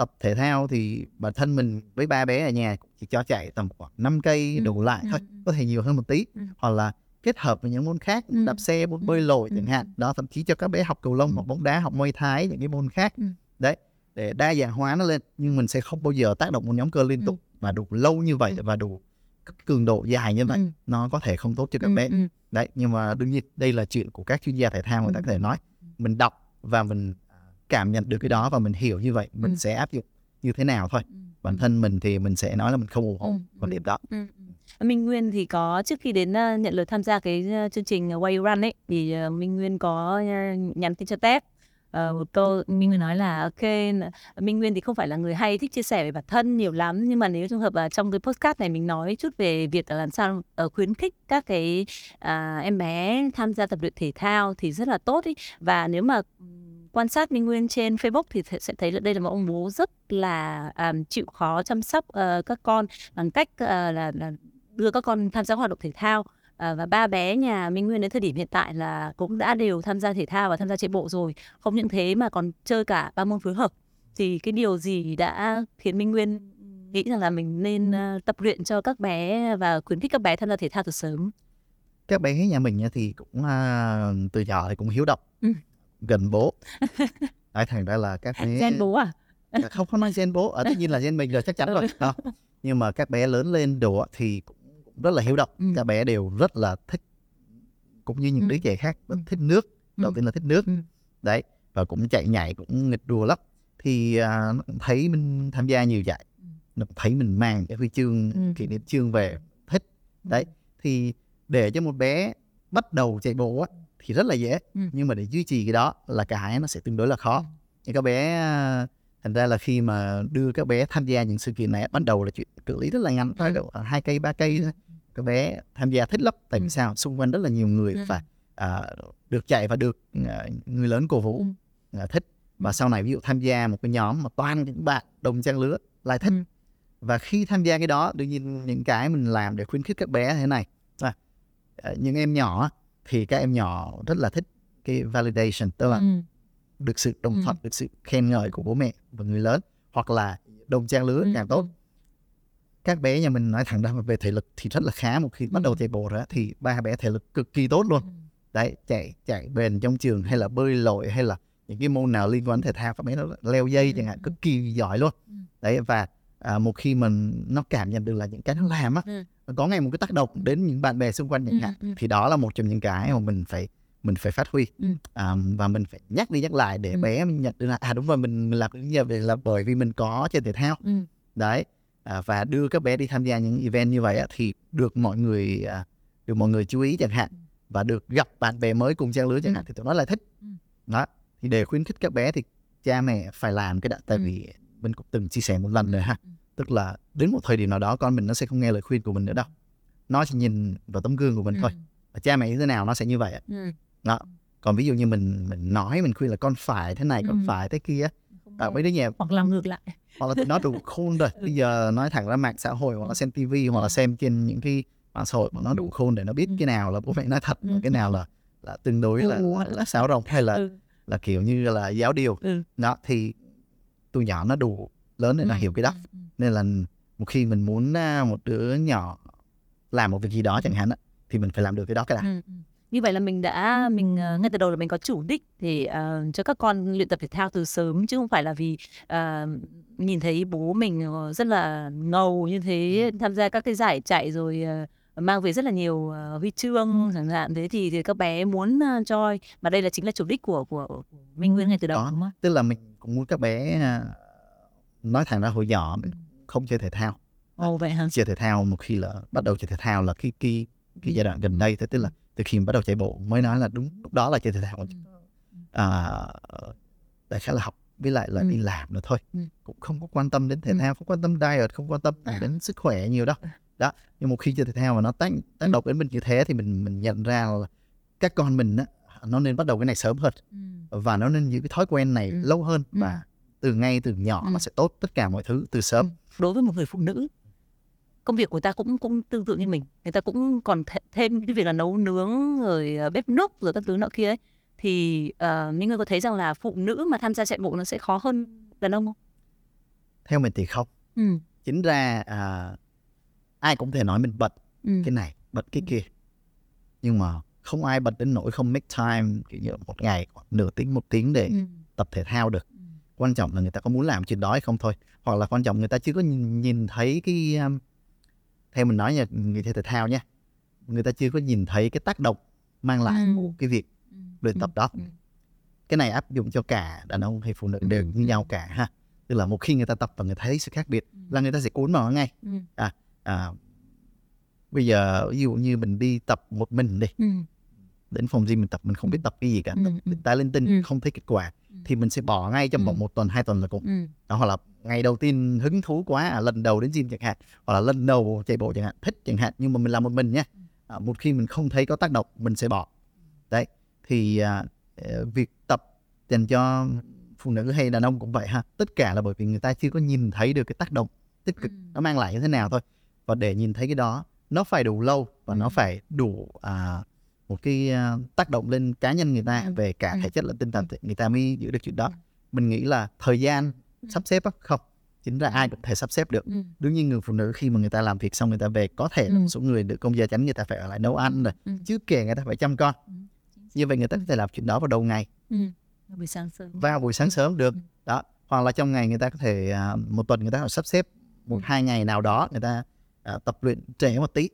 tập thể thao thì bản thân mình với ba bé ở nhà chỉ cho chạy tầm khoảng 5 cây ừ. đổ lại thôi có thể nhiều hơn một tí ừ. hoặc là kết hợp với những môn khác ừ. đạp xe môn bơi lội ừ. chẳng hạn đó thậm chí cho các bé học cầu lông học bóng đá học môi thái những cái môn khác ừ. đấy để đa dạng hóa nó lên nhưng mình sẽ không bao giờ tác động một nhóm cơ liên tục ừ. và đủ lâu như vậy và đủ cường độ dài như vậy ừ. nó có thể không tốt cho các ừ. bé đấy nhưng mà đương nhiên đây là chuyện của các chuyên gia thể thao người ta có thể nói mình đọc và mình cảm nhận được cái đó và mình hiểu như vậy mình sẽ áp dụng như thế nào thôi. Bản thân mình thì mình sẽ nói là mình không ủng hộ quan điểm đó. Minh Nguyên thì có trước khi đến nhận lời tham gia cái chương trình Way Run ấy thì uh, Minh Nguyên có nhắn tin cho Tép uh, một câu Minh Nguyên nói là ok Minh Nguyên thì không phải là người hay thích chia sẻ về bản thân nhiều lắm nhưng mà nếu trường hợp là trong cái podcast này mình nói chút về việc là làm sao uh, khuyến khích các cái uh, em bé tham gia tập luyện thể thao thì rất là tốt ý và nếu mà quan sát Minh Nguyên trên Facebook thì sẽ thấy là đây là một ông bố rất là um, chịu khó chăm sóc uh, các con bằng cách uh, là, là đưa các con tham gia hoạt động thể thao. À, và ba bé nhà Minh Nguyên đến thời điểm hiện tại là cũng đã đều tham gia thể thao và tham gia chạy bộ rồi. Không những thế mà còn chơi cả ba môn phối hợp. Thì cái điều gì đã khiến Minh Nguyên nghĩ rằng là mình nên uh, tập luyện cho các bé và khuyến khích các bé tham gia thể thao từ sớm? Các bé nhà mình thì cũng uh, từ nhỏ thì cũng hiếu động. Ừ. gần bố Đấy, thành ra là các bé gen bố à không không nói gen bố ở tất nhiên là gen mình rồi chắc chắn rồi không? nhưng mà các bé lớn lên đồ thì cũng rất là hiếu động ừ. các bé đều rất là thích cũng như những ừ. đứa trẻ khác rất thích nước ừ. đầu tiên là thích nước ừ. đấy và cũng chạy nhảy cũng nghịch đùa lắm thì à, nó cũng thấy mình tham gia nhiều giải ừ. nó cũng thấy mình mang cái huy chương ừ. kỷ niệm chương về thích ừ. đấy thì để cho một bé bắt đầu chạy bộ á thì rất là dễ ừ. nhưng mà để duy trì cái đó là cái nó sẽ tương đối là khó ừ. các bé à, thành ra là khi mà đưa các bé tham gia những sự kiện này ban đầu là chuyện cự lý rất là ngắn thôi ừ. hai cây ba cây thôi các bé tham gia thích lắm tại vì ừ. sao xung quanh rất là nhiều người ừ. và à, được chạy và được à, người lớn cổ vũ ừ. à, thích và sau này ví dụ tham gia một cái nhóm mà toàn những bạn đồng trang lứa lại thích ừ. và khi tham gia cái đó đương nhiên những cái mình làm để khuyến khích các bé thế này à, những em nhỏ thì các em nhỏ rất là thích cái validation tức là ừ. được sự đồng thuận ừ. được sự khen ngợi của bố mẹ và người lớn hoặc là đồng trang lứa ừ. càng tốt. Các bé nhà mình nói thẳng ra về thể lực thì rất là khá một khi bắt đầu chạy bộ rồi thì ba bé thể lực cực kỳ tốt luôn. Đấy chạy chạy bền trong trường hay là bơi lội hay là những cái môn nào liên quan đến thể thao các bé nó leo dây chẳng hạn cực kỳ giỏi luôn. Đấy và à, một khi mình nó cảm nhận được là những cái nó làm á có ngày một cái tác động đến những bạn bè xung quanh chẳng hạn thì đó là một trong những cái mà mình phải mình phải phát huy. À, và mình phải nhắc đi nhắc lại để bé mình nhận được là à đúng rồi mình, mình làm như vậy là bởi vì mình có chơi thể thao. Đấy à, và đưa các bé đi tham gia những event như vậy á, thì được mọi người à, được mọi người chú ý chẳng hạn và được gặp bạn bè mới cùng trang lứa chẳng hạn thì tụi nó lại thích. Đó thì để khuyến khích các bé thì cha mẹ phải làm cái đó tại vì mình cũng từng chia sẻ một lần rồi ha tức là đến một thời điểm nào đó con mình nó sẽ không nghe lời khuyên của mình nữa đâu. Nó chỉ nhìn vào tấm gương của mình thôi. Và cha mẹ như thế nào nó sẽ như vậy đó. Còn ví dụ như mình mình nói mình khuyên là con phải thế này con phải thế kia à, mấy đứa nhà hoặc làm ngược lại. hoặc là nó đủ khôn rồi bây giờ nói thẳng ra mạng xã hội hoặc là xem tivi hoặc là xem trên những cái mạng xã hội mà nó đủ khôn để nó biết cái nào là bố mẹ nói thật cái nào là là tương đối là, Ừ. là, là sáo rồng hay là ừ. là kiểu như là giáo điều. Ừ. đó thì tụi nhỏ nó đủ lớn để nó hiểu cái đó Ừ. nên là một khi mình muốn à, một đứa nhỏ làm một việc gì đó chẳng hạn á, thì mình phải làm được cái đó cái đã Ừ, ừ. Như vậy là mình đã mình ờ, ngay từ đầu là mình có chủ đích để ờ, cho các con luyện tập thể thao từ sớm chứ không phải là vì ờ, nhìn thấy bố mình rất là ngầu như thế tham gia các cái giải chạy rồi ờ, mang về rất là nhiều ờ, huy chương chẳng hạn thế thì, thì các bé muốn uh, join mà đây là chính là chủ đích của của, của Minh Nguyên ngay từ đầu Đó. đúng không? tức là mình cũng muốn các bé à, nói thẳng ra hồi nhỏ mình không chơi thể thao Ồ vậy hả? chơi thể thao một khi là bắt đầu chơi thể thao là cái cái cái giai đoạn gần đây thế tức là từ khi mình bắt đầu chạy bộ mới nói là đúng lúc đó là chơi thể thao à, đại khái là học với lại là Ừ. đi làm nữa thôi Ừ. cũng không có quan tâm đến thể Ừ. thao không quan tâm diet không quan tâm đến sức khỏe nhiều đâu đó nhưng một khi chơi thể thao mà nó tác tác Ừ. động đến mình như thế thì mình mình nhận ra là các con mình á nó nên bắt đầu cái này sớm hơn và nó nên giữ cái thói quen này Ừ. lâu hơn Ừ. và từ ngay từ nhỏ Ừ. nó sẽ tốt tất cả mọi thứ từ sớm Ừ. đối với một người phụ nữ công việc của ta cũng cũng tương tự như mình người ta cũng còn th- thêm cái việc là nấu nướng rồi ờ, bếp núc rồi các thứ nọ kia ấy thì uh, những người có thấy rằng là phụ nữ mà tham gia chạy bộ nó sẽ khó hơn đàn ông không? theo mình thì không Ừ. chính ra à, ai cũng thể nói mình bận Ừ. cái này bận cái kia nhưng mà không ai bận đến nỗi không make time kiểu như một ngày khoảng nửa tiếng một tiếng để Ừ. tập thể thao được Ừ. quan trọng là người ta có muốn làm chuyện đó hay không thôi hoặc là quan trọng người ta chưa có nhìn, thấy cái um, theo mình nói nha người chơi thể thao nha người ta chưa có nhìn thấy cái tác động mang lại Ừ. của cái việc luyện tập đó Ừ. cái này áp dụng cho cả đàn ông hay phụ nữ Ừ. đều như nhau cả ha tức là một khi người ta tập và người ta thấy sự khác biệt là người ta sẽ cuốn vào ngay Ừ. à, bây giờ ví dụ như mình đi tập một mình đi Ừ. đến phòng gym mình tập mình không biết tập cái gì cả Ừ. tập Ừ. tay lên tinh Ừ. không thấy kết quả Ừ. thì mình sẽ bỏ ngay trong Ừ. vòng một tuần hai tuần là cùng Ừ. đó, hoặc là ngày đầu tiên hứng thú quá à, lần đầu đến gym chẳng hạn hoặc là lần đầu chạy bộ chẳng hạn thích chẳng hạn nhưng mà mình làm một mình nhé à, một khi mình không thấy có tác động mình sẽ bỏ đấy thì à, ờ, việc tập dành cho phụ nữ hay đàn ông cũng vậy ha tất cả là bởi vì người ta chưa có nhìn thấy được cái tác động tích cực Ừ. nó mang lại như thế nào thôi và để nhìn thấy cái đó nó phải đủ lâu và nó Ừ. phải đủ à, một cái à, tác động lên cá nhân người ta Ừ. về cả Ừ. thể chất lẫn tinh thần thì người ta mới giữ được chuyện đó. Ừ. mình nghĩ là thời gian sắp xếp á không chính ra ai cũng thể sắp xếp được. Đương nhiên người phụ nữ khi mà người ta làm việc xong người ta về có thể là một số người được công gia chánh người ta phải ở lại nấu ăn rồi chứ kể người ta phải chăm con. Như vậy người ta có thể làm chuyện đó vào đầu ngày. Ừ. buổi sáng sớm. Vào buổi sáng sớm được. Đó hoặc là trong ngày người ta có thể à, một tuần người ta có thể sắp xếp một hai ngày nào đó người ta à, tập luyện trễ một tí.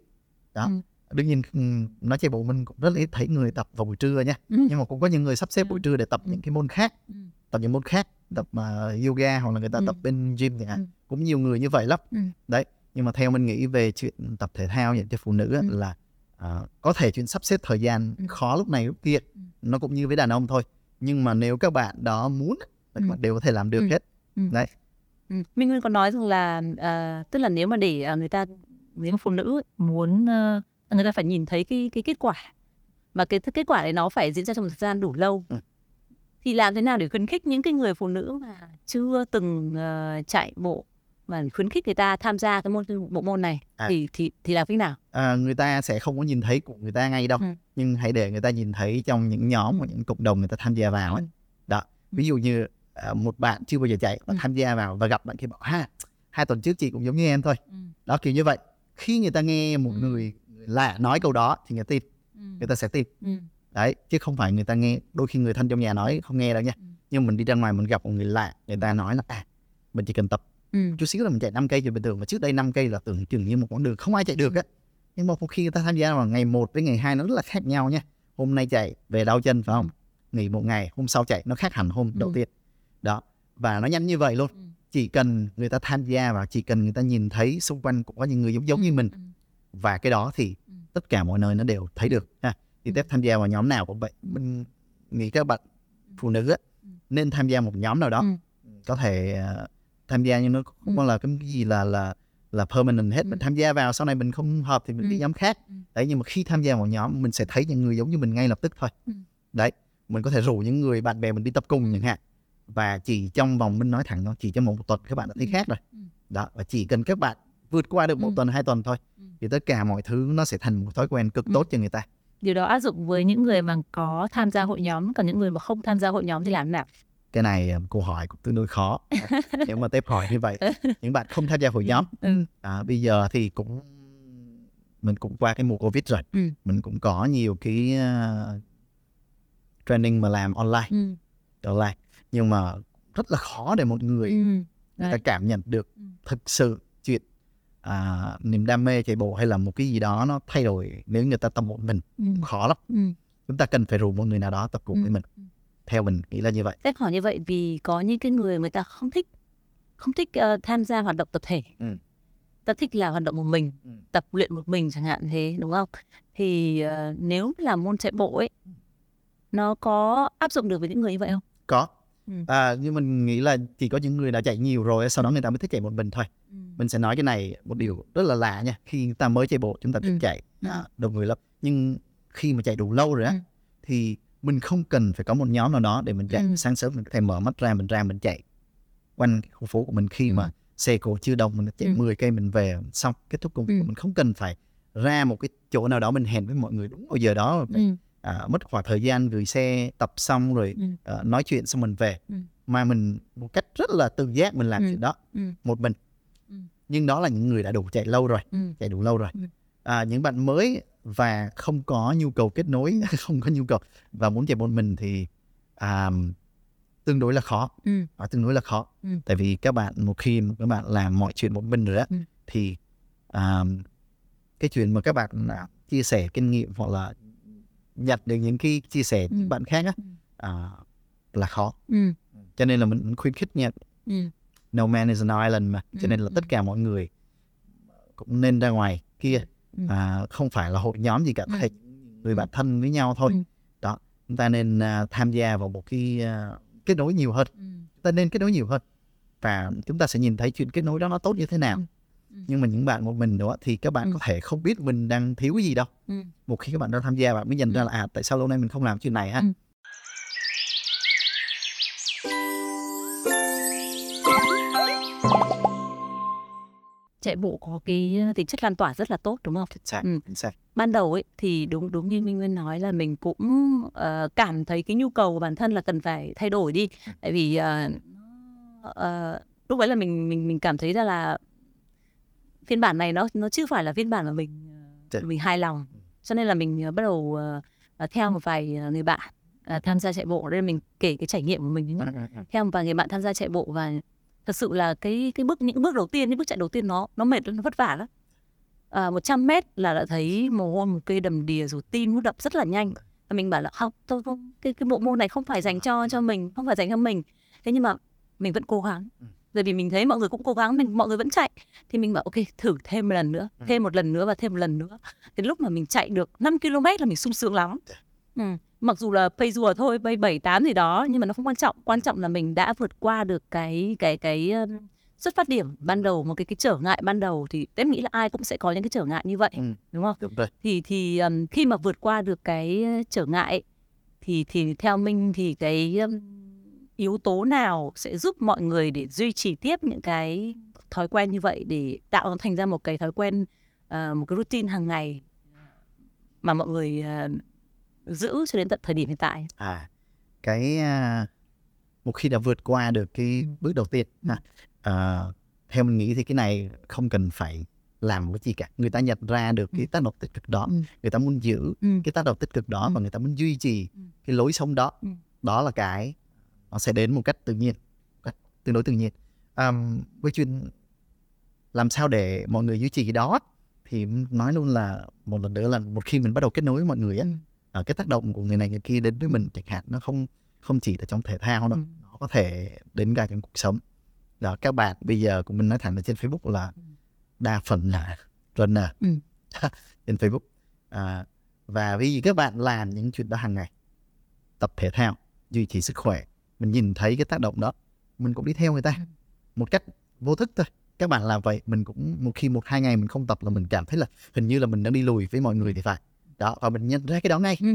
Đó. Đương nhiên ừ, nói chạy bộ mình cũng rất là ít thấy người tập vào buổi trưa nha Ừ. nhưng mà cũng có những người sắp xếp buổi Ừ. trưa để tập Ừ. những cái môn khác Ừ. tập những môn khác tập mà yoga hoặc là người ta Ừ. tập bên gym hạn Ừ. cũng nhiều người như vậy lắm Ừ. đấy nhưng mà theo mình nghĩ về chuyện tập thể thao dành cho phụ nữ Ừ. là à, có thể chuyện sắp xếp thời gian Ừ. khó lúc này lúc kia Ừ. nó cũng như với đàn ông thôi nhưng mà nếu các bạn đó muốn các Ừ. bạn đều có thể làm được Ừ. hết Ừ. đấy Ừ. Minh Nguyên có nói rằng là à, tức là nếu mà để à, người ta nếu phụ nữ muốn ờ, người ta phải nhìn thấy cái cái kết quả mà cái kết quả đấy nó phải diễn ra trong thời gian đủ lâu Ừ. thì làm thế nào để khuyến khích những cái người phụ nữ mà chưa từng ờ, chạy bộ mà khuyến khích người ta tham gia cái môn bộ môn này À. thì thì thì làm cách nào? à, người ta sẽ không có nhìn thấy của người ta ngay đâu Ừ. nhưng hãy để người ta nhìn thấy trong những nhóm hoặc những cộng đồng người ta tham gia vào ấy Ừ. đó ví dụ như à, một bạn chưa bao giờ chạy và Ừ. tham gia vào và gặp bạn kia bảo ha hai tuần trước chị cũng giống như em thôi Ừ. đó kiểu như vậy khi người ta nghe một Ừ. người lạ nói câu đó thì người ta tin Ừ. người ta sẽ tin Ừ. đấy chứ không phải người ta nghe đôi khi người thân trong nhà nói không nghe đâu nha Ừ. nhưng mình đi ra ngoài mình gặp một người lạ người ta nói là à mình chỉ cần tập Ừ. chút xíu là mình chạy 5 cây thì bình thường mà trước đây 5 cây là tưởng chừng như một con đường không ai chạy được á nhưng mà một khi người ta tham gia vào ngày 1 với ngày 2 nó rất là khác nhau nha hôm nay chạy về đau chân phải không nghỉ một ngày hôm sau chạy nó khác hẳn hôm đầu Ừ. tiên đó và nó nhanh như vậy luôn Ừ. chỉ cần người ta tham gia và chỉ cần người ta nhìn thấy xung quanh cũng có những người giống giống như mình Ừ. và cái đó thì Ừ. tất cả mọi nơi nó đều thấy được ha thì Ừ. tép tham gia vào nhóm nào cũng vậy mình nghĩ các bạn phụ nữ Ừ. nên tham gia một nhóm nào đó Ừ. có thể ờ, tham gia nhưng nó không Ừ. là cái gì là là là permanent hết Ừ. mình tham gia vào sau này mình không hợp thì mình đi Ừ. nhóm khác Ừ. đấy nhưng mà khi tham gia vào nhóm mình sẽ thấy những người giống như mình ngay lập tức thôi Ừ. đấy mình có thể rủ những người bạn bè mình đi tập cùng Ừ. chẳng hạn và chỉ trong vòng mình nói thẳng thôi chỉ trong một tuần các bạn đã thấy Ừ. khác rồi Ừ. đó và chỉ cần các bạn vượt qua được một Ừ. tuần hai tuần thôi Ừ. thì tất cả mọi thứ nó sẽ thành một thói quen cực Ừ. tốt cho người ta điều đó áp dụng với những người mà có tham gia hội nhóm còn những người mà không tham gia hội nhóm thì làm thế nào cái này à, câu hỏi cũng tương đối khó nếu mà tiếp hỏi như vậy những bạn không tham gia hội nhóm ừ. à, bây giờ thì cũng mình cũng qua cái mùa covid rồi Ừ. mình cũng có nhiều cái uh, training mà làm online Ừ. online nhưng mà rất là khó để một người Ừ. người ta cảm nhận được Ừ. thực sự chuyện à, niềm đam mê chạy bộ hay là một cái gì đó nó thay đổi nếu người ta tập một mình Ừ. khó lắm Ừ. chúng ta cần phải rủ một người nào đó tập cùng Ừ. với mình Ừ. theo mình nghĩ là như vậy Tép hỏi như vậy vì có những cái người người ta không thích không thích ờ, tham gia hoạt động tập thể. Ừ. Ta thích là hoạt động một mình, Ừ. tập luyện một mình chẳng hạn thế đúng không? Thì ờ, nếu là môn chạy bộ ấy nó có áp dụng được với những người như vậy không? có Ừ. à, nhưng mình nghĩ là chỉ có những người đã chạy nhiều rồi sau đó người ta mới thích chạy một mình thôi mình sẽ nói cái này một điều rất là lạ nha khi ta mới chạy bộ chúng ta thích Ừ. chạy Ừ. à, đông người lắm nhưng khi mà chạy đủ lâu rồi á Ừ. thì mình không cần phải có một nhóm nào đó để mình chạy Ừ. sáng sớm mình có thể mở mắt ra mình ra mình chạy quanh khu phố của mình khi Ừ. mà xe cộ chưa đông mình chạy Ừ. 10 cây mình về xong kết thúc công việc Ừ. mình không cần phải ra một cái chỗ nào đó mình hẹn với mọi người đúng vào giờ đó Ừ. à, mất khoảng thời gian gửi xe tập xong rồi Ừ. ờ, nói chuyện xong mình về Ừ. mà mình một cách rất là tự giác mình làm Ừ. chuyện đó Ừ. một mình Ừ. nhưng đó là những người đã đủ chạy lâu rồi Ừ. chạy đủ lâu rồi Ừ. à, những bạn mới và không có nhu cầu kết nối Ừ. không có nhu cầu và muốn chạy một mình thì à, tương đối là khó Ừ. à, tương đối là khó Ừ. tại vì các bạn một khi các bạn làm mọi chuyện một mình rồi á Ừ. thì à, cái chuyện mà các bạn à, chia sẻ kinh nghiệm hoặc là nhận được những cái chia sẻ Ừ. của bạn khác á Ừ. à, là khó Ừ. cho nên là mình khuyến khích nha Ừ. no man is an island mà cho Ừ, nên là ừ. tất cả mọi người cũng nên ra ngoài kia Ừ. à, không phải là hội nhóm gì cả Ừ. thể người bạn thân với nhau thôi Ừ. đó chúng ta nên à, tham gia vào một cái à, kết nối nhiều hơn Ừ. chúng ta nên kết nối nhiều hơn và chúng ta sẽ nhìn thấy chuyện kết nối đó nó tốt như thế nào Ừ. Ừ. nhưng mà những bạn một mình đó thì các bạn Ừ. có thể không biết mình đang thiếu cái gì đâu Ừ. một khi các bạn đã tham gia bạn mới nhận Ừ. ra là à tại sao lâu nay mình không làm chuyện này ha Ừ. chạy bộ có cái tính chất lan tỏa rất là tốt đúng không? chính xác Ừ. chính xác ban đầu ấy thì đúng đúng như Minh Nguyên nói là mình cũng ờ, cảm thấy cái nhu cầu của bản thân là cần phải thay đổi đi tại vì ờ, ờ, lúc đấy là mình mình mình cảm thấy ra là phiên bản này nó nó chưa phải là phiên bản mà mình ờ, Dạ. mình hài lòng. Cho nên là mình ờ, bắt đầu ờ, theo một vài người bạn ờ, tham gia chạy bộ. Đây mình kể cái trải nghiệm của mình nhé theo một vài người bạn tham gia chạy bộ và thật sự là cái cái bước những bước đầu tiên những bước chạy đầu tiên nó nó mệt nó vất vả lắm. À, 100 mét là đã thấy mồ hôi một cây đầm đìa rồi tim nó đập rất là nhanh. Và mình bảo là không tôi không cái cái bộ môn này không phải dành cho cho mình không phải dành cho mình. Thế nhưng mà mình vẫn cố gắng Bởi vì mình thấy mọi người cũng cố gắng mình mọi người vẫn chạy. Thì mình bảo ok thử thêm một lần nữa Ừ. thêm một lần nữa và thêm một lần nữa. Thì lúc mà mình chạy được 5 km là mình sung sướng lắm. Ừ. mặc dù là pace rùa thôi pace bảy tám gì đó nhưng mà nó không quan trọng. Quan trọng là mình đã vượt qua được cái cái cái xuất phát điểm ban đầu một cái cái trở ngại ban đầu thì em nghĩ là ai cũng sẽ có những cái trở ngại như vậy Ừ. đúng không? Đúng rồi. Thì thì um, khi mà vượt qua được cái trở ngại thì thì theo minh thì cái um, yếu tố nào sẽ giúp mọi người để duy trì tiếp những cái thói quen như vậy để tạo nó thành ra một cái thói quen ờ, một cái routine hàng ngày mà mọi người ờ, giữ cho đến tận thời điểm hiện tại à cái à, một khi đã vượt qua được cái bước đầu tiên à, theo mình nghĩ thì cái này không cần phải làm cái gì cả người ta nhận ra được cái tác động tích cực đó Ừ. người ta muốn giữ ừ. cái tác động tích cực đó Ừ. và người ta muốn duy trì Ừ. cái lối sống đó Ừ. đó là cái nó sẽ đến một cách tự nhiên cách tương đối tự nhiên um, với chuyện làm sao để mọi người duy trì cái đó thì nói luôn là một lần nữa là một khi mình bắt đầu kết nối với mọi người á Ừ. ở cái tác động của người này người kia đến với mình chẳng hạn nó không không chỉ là trong thể thao đâu Ừ. nó có thể đến cả trong cuộc sống đó các bạn bây giờ của mình nói thẳng là trên Facebook là Ừ. đa phần là runner Ừ. trên Facebook à, và vì các bạn làm những chuyện đó hàng ngày tập thể thao duy trì sức khỏe mình nhìn thấy cái tác động đó mình cũng đi theo người ta Ừ. một cách vô thức thôi các bạn làm vậy mình cũng một khi một hai ngày mình không tập là mình cảm thấy là hình như là mình đang đi lùi với mọi người thì phải đó và mình nhận ra cái đó ngay Ừ.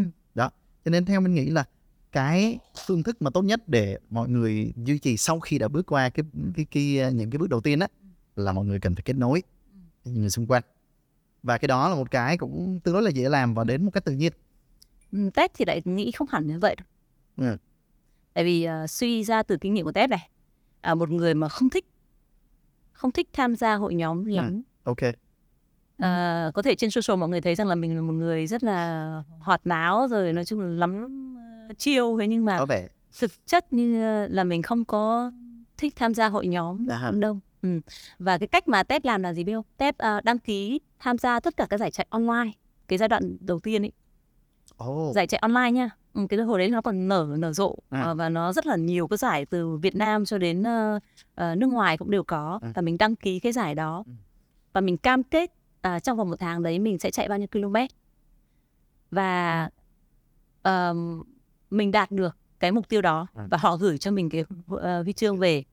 cho nên theo mình nghĩ là cái phương thức mà tốt nhất để mọi người duy trì sau khi đã bước qua cái cái, cái những cái bước đầu tiên á là mọi người cần phải kết nối với những người xung quanh và cái đó là một cái cũng tương đối là dễ làm và đến một cách tự nhiên Ừ, Tết thì lại nghĩ không hẳn như vậy đâu. Ừ. Tại vì ờ, suy ra từ kinh nghiệm của Tết này, à, một người mà không thích không thích tham gia hội nhóm lắm. ok. Ờ, có thể trên social mọi người thấy rằng là mình là một người rất là hoạt náo rồi nói chung là lắm ờ, chiêu thế nhưng mà có vẻ thực chất như là mình không có thích tham gia hội nhóm À lắm đâu ừ. và cái cách mà tép làm là gì biết không? Tép ờ, đăng ký tham gia tất cả các giải chạy online cái giai đoạn đầu tiên ấy. Oh, giải chạy online nha ừ, cái hồi đấy nó còn nở nở rộ À. ờ, và nó rất là nhiều cái giải từ Việt Nam cho đến ờ, ờ, nước ngoài cũng đều có Ừ. và mình đăng ký cái giải đó Ừ. và mình cam kết à, trong vòng một tháng đấy mình sẽ chạy bao nhiêu km và ờm, mình đạt được cái mục tiêu đó và họ gửi cho mình cái ờ, huy chương về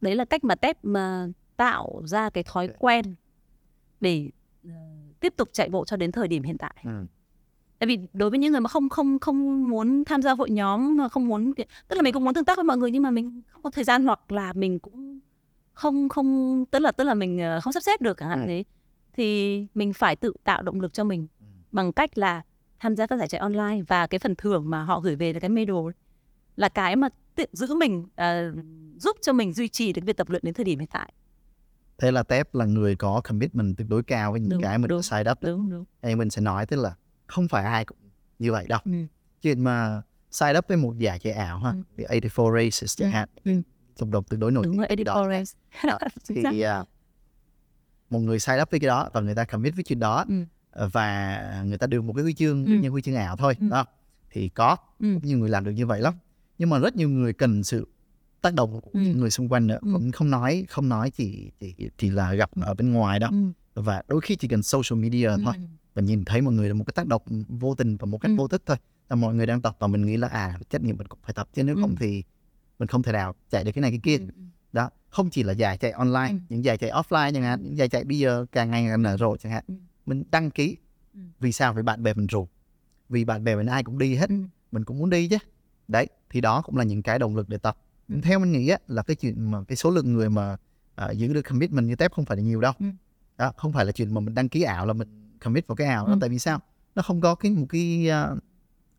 đấy là cách mà tép mà tạo ra cái thói quen để tiếp tục chạy bộ cho đến thời điểm hiện tại ừ. Tại vì đối với những người mà không không không muốn tham gia hội nhóm mà không muốn tức là mình cũng muốn tương tác với mọi người nhưng mà mình không có thời gian hoặc là mình cũng không không tức là tức là mình ờ, không sắp xếp được chẳng hạn Ừ. thế thì mình phải tự tạo động lực cho mình Ừ. bằng cách là tham gia các giải chạy online và cái phần thưởng mà họ gửi về là cái medal là cái mà tự giữ mình ờ, giúp cho mình duy trì được việc tập luyện đến thời điểm hiện tại thế là tép là người có commitment tuyệt đối cao với những Đúng, cái mình đúng. side up đúng đúng hay mình sẽ nói tức là không phải ai cũng như vậy đâu ừ. chuyện mà side up với một giải chạy ảo ha Ừ. the 84 races chẳng Ừ. hạn Ừ. cộng đồng tương đối nổi đúng tiếng rồi cái Eddie đó. Forrest Chính xác. thì à, một người sign up với cái đó và người ta commit với chuyện đó Ừ. ờ, và người ta được một cái huy chương Ừ. như huy chương ảo thôi Ừ. đó thì có Ừ. nhiều người làm được như vậy lắm nhưng mà rất nhiều người cần sự tác động của Ừ. những người xung quanh nữa Ừ. cũng không nói không nói chỉ chỉ chỉ là gặp ở bên ngoài đâu Ừ. và đôi khi chỉ cần social media thôi Ừ. và nhìn thấy mọi người là một cái tác động vô tình và một cách Ừ. vô thức thôi là mọi người đang tập và mình nghĩ là à trách nhiệm mình cũng phải tập chứ nếu Ừ. không thì mình không thể nào chạy được cái này cái kia Ừ. đó không chỉ là giải chạy online Ừ. những giải chạy offline chẳng hạn những giải chạy bây giờ càng ngày càng nở rộ chẳng hạn Ừ. mình đăng ký Ừ. vì sao vì bạn bè mình rủ vì bạn bè mình ai cũng đi hết Ừ. mình cũng muốn đi chứ đấy thì đó cũng là những cái động lực để tập Ừ. theo mình nghĩ á, là cái chuyện mà cái số lượng người mà à, giữ được commitment như tép không phải là nhiều đâu Ừ. đó không phải là chuyện mà mình đăng ký ảo là mình commit vào cái ảo đó Ừ. tại vì sao nó không có cái một cái à,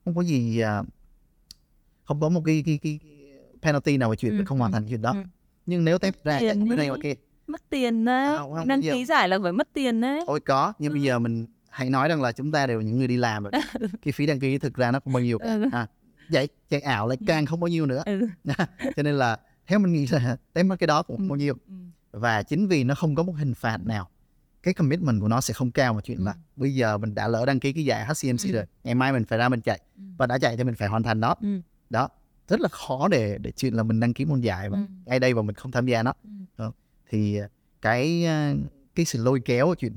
không có gì à, không có một cái cái, cái, penalty nào về chuyện Ừ, không hoàn ừ, thành chuyện đó ừ. nhưng nếu tép ra cái này mà kia mất tiền đấy không, đăng ký giải là phải mất tiền đấy Ôi có, nhưng bây giờ mình hãy nói rằng là chúng ta đều những người đi làm rồi. Cái phí đăng ký thực ra nó không bao nhiêu. Ừ. À, vậy chạy ảo lại càng không bao nhiêu nữa. ừ. Cho nên là theo mình nghĩ là tém cái đó cũng không Ừ. bao nhiêu. Ừ. Và chính vì nó không có một hình phạt nào cái commitment của nó sẽ không cao mà chuyện Ừ. là bây giờ mình đã lỡ đăng ký cái giải HCMC Ừ. rồi ngày mai mình phải ra mình chạy Ừ. và đã chạy thì mình phải hoàn thành nó Ừ. đó rất là khó để để chuyện là mình đăng ký môn giải và Ừ. ngay đây và mình không tham gia nó Ừ. Thì ờ, cái ờ, cái sự lôi kéo của chuyện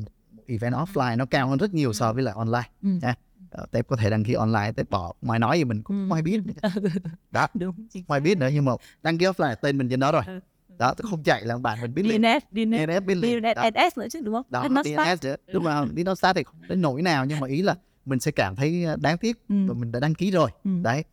event offline nó cao hơn rất nhiều so với lại online Ừ. nha Ờ, tép có thể đăng ký online tép bỏ ngoài nói gì mình cũng Ừ. không ai biết đó đúng không ai biết nữa nhưng mà đăng ký offline tên mình trên đó rồi Ừ. đó tôi không chạy là bạn mình biết liền. DNS DNS DNS biết liền. DNS NS nữa chứ đúng không? Đó. DNS nữa đúng không đi nó start thì không đến nỗi nào nhưng mà ý là mình sẽ cảm thấy ờ, đáng tiếc Ừ. và mình đã đăng ký rồi. Ừ. đấy.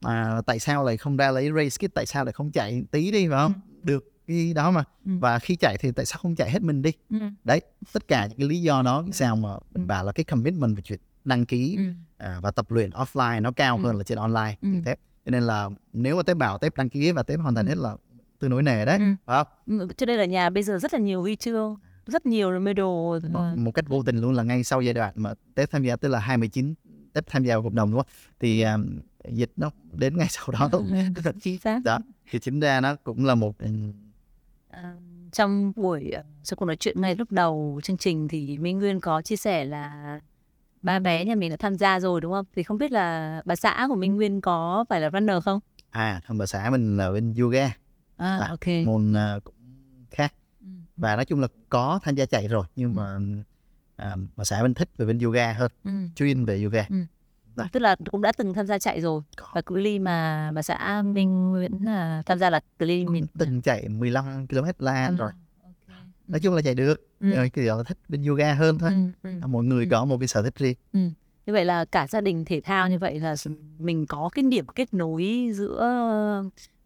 Mà tại sao lại không ra lấy race kit? Tại sao lại không chạy tí đi phải không? Được cái đó mà. Ừ. và khi chạy thì tại sao không chạy hết mình đi? Ừ. đấy tất cả những cái lý do đó sao mà mình bảo là cái commitment về chuyện đăng ký Ừ. à, và tập luyện offline nó cao Ừ. hơn là trên online. Ừ. tép cho nên là nếu mà tép bảo tép đăng ký và tép hoàn thành hết là tương đối nề đấy Ừ. phải không? Ừ, cho nên là nhà bây giờ rất là nhiều huy chương rất nhiều medal. Ờ, một cách vô tình luôn là ngay sau giai đoạn mà tép tham gia tức là 29 tép tham gia vào cộng đồng đúng không? Thì à, dịch nó đến ngay sau đó. Luôn chính xác. đó thì chính ra nó cũng là một ừ, À, trong buổi ờ, trong cuộc nói chuyện ngay lúc đầu chương trình thì Minh Nguyên có chia sẻ là ba bé nhà mình đã tham gia rồi đúng không? Thì không biết là bà xã của Minh Nguyên có phải là runner không? à thằng bà xã mình là bên yoga À, À, ok. môn à, cũng khác Ừ. và nói chung là có tham gia chạy rồi nhưng mà à, bà xã mình thích về bên yoga hơn Ừ. chuyên về yoga Dạ. Tức là cũng đã từng tham gia chạy rồi Có. và cự ly mà bà xã Minh Nguyễn là tham gia là cự ly mình từng chạy 15 km lan rồi Ok. nói chung là chạy được Ừ. rồi cái là thích bên yoga hơn thôi Ừ. Ừ. mỗi người Ừ. có một cái sở thích riêng Như vậy là cả gia đình thể thao như vậy là mình có cái điểm kết nối giữa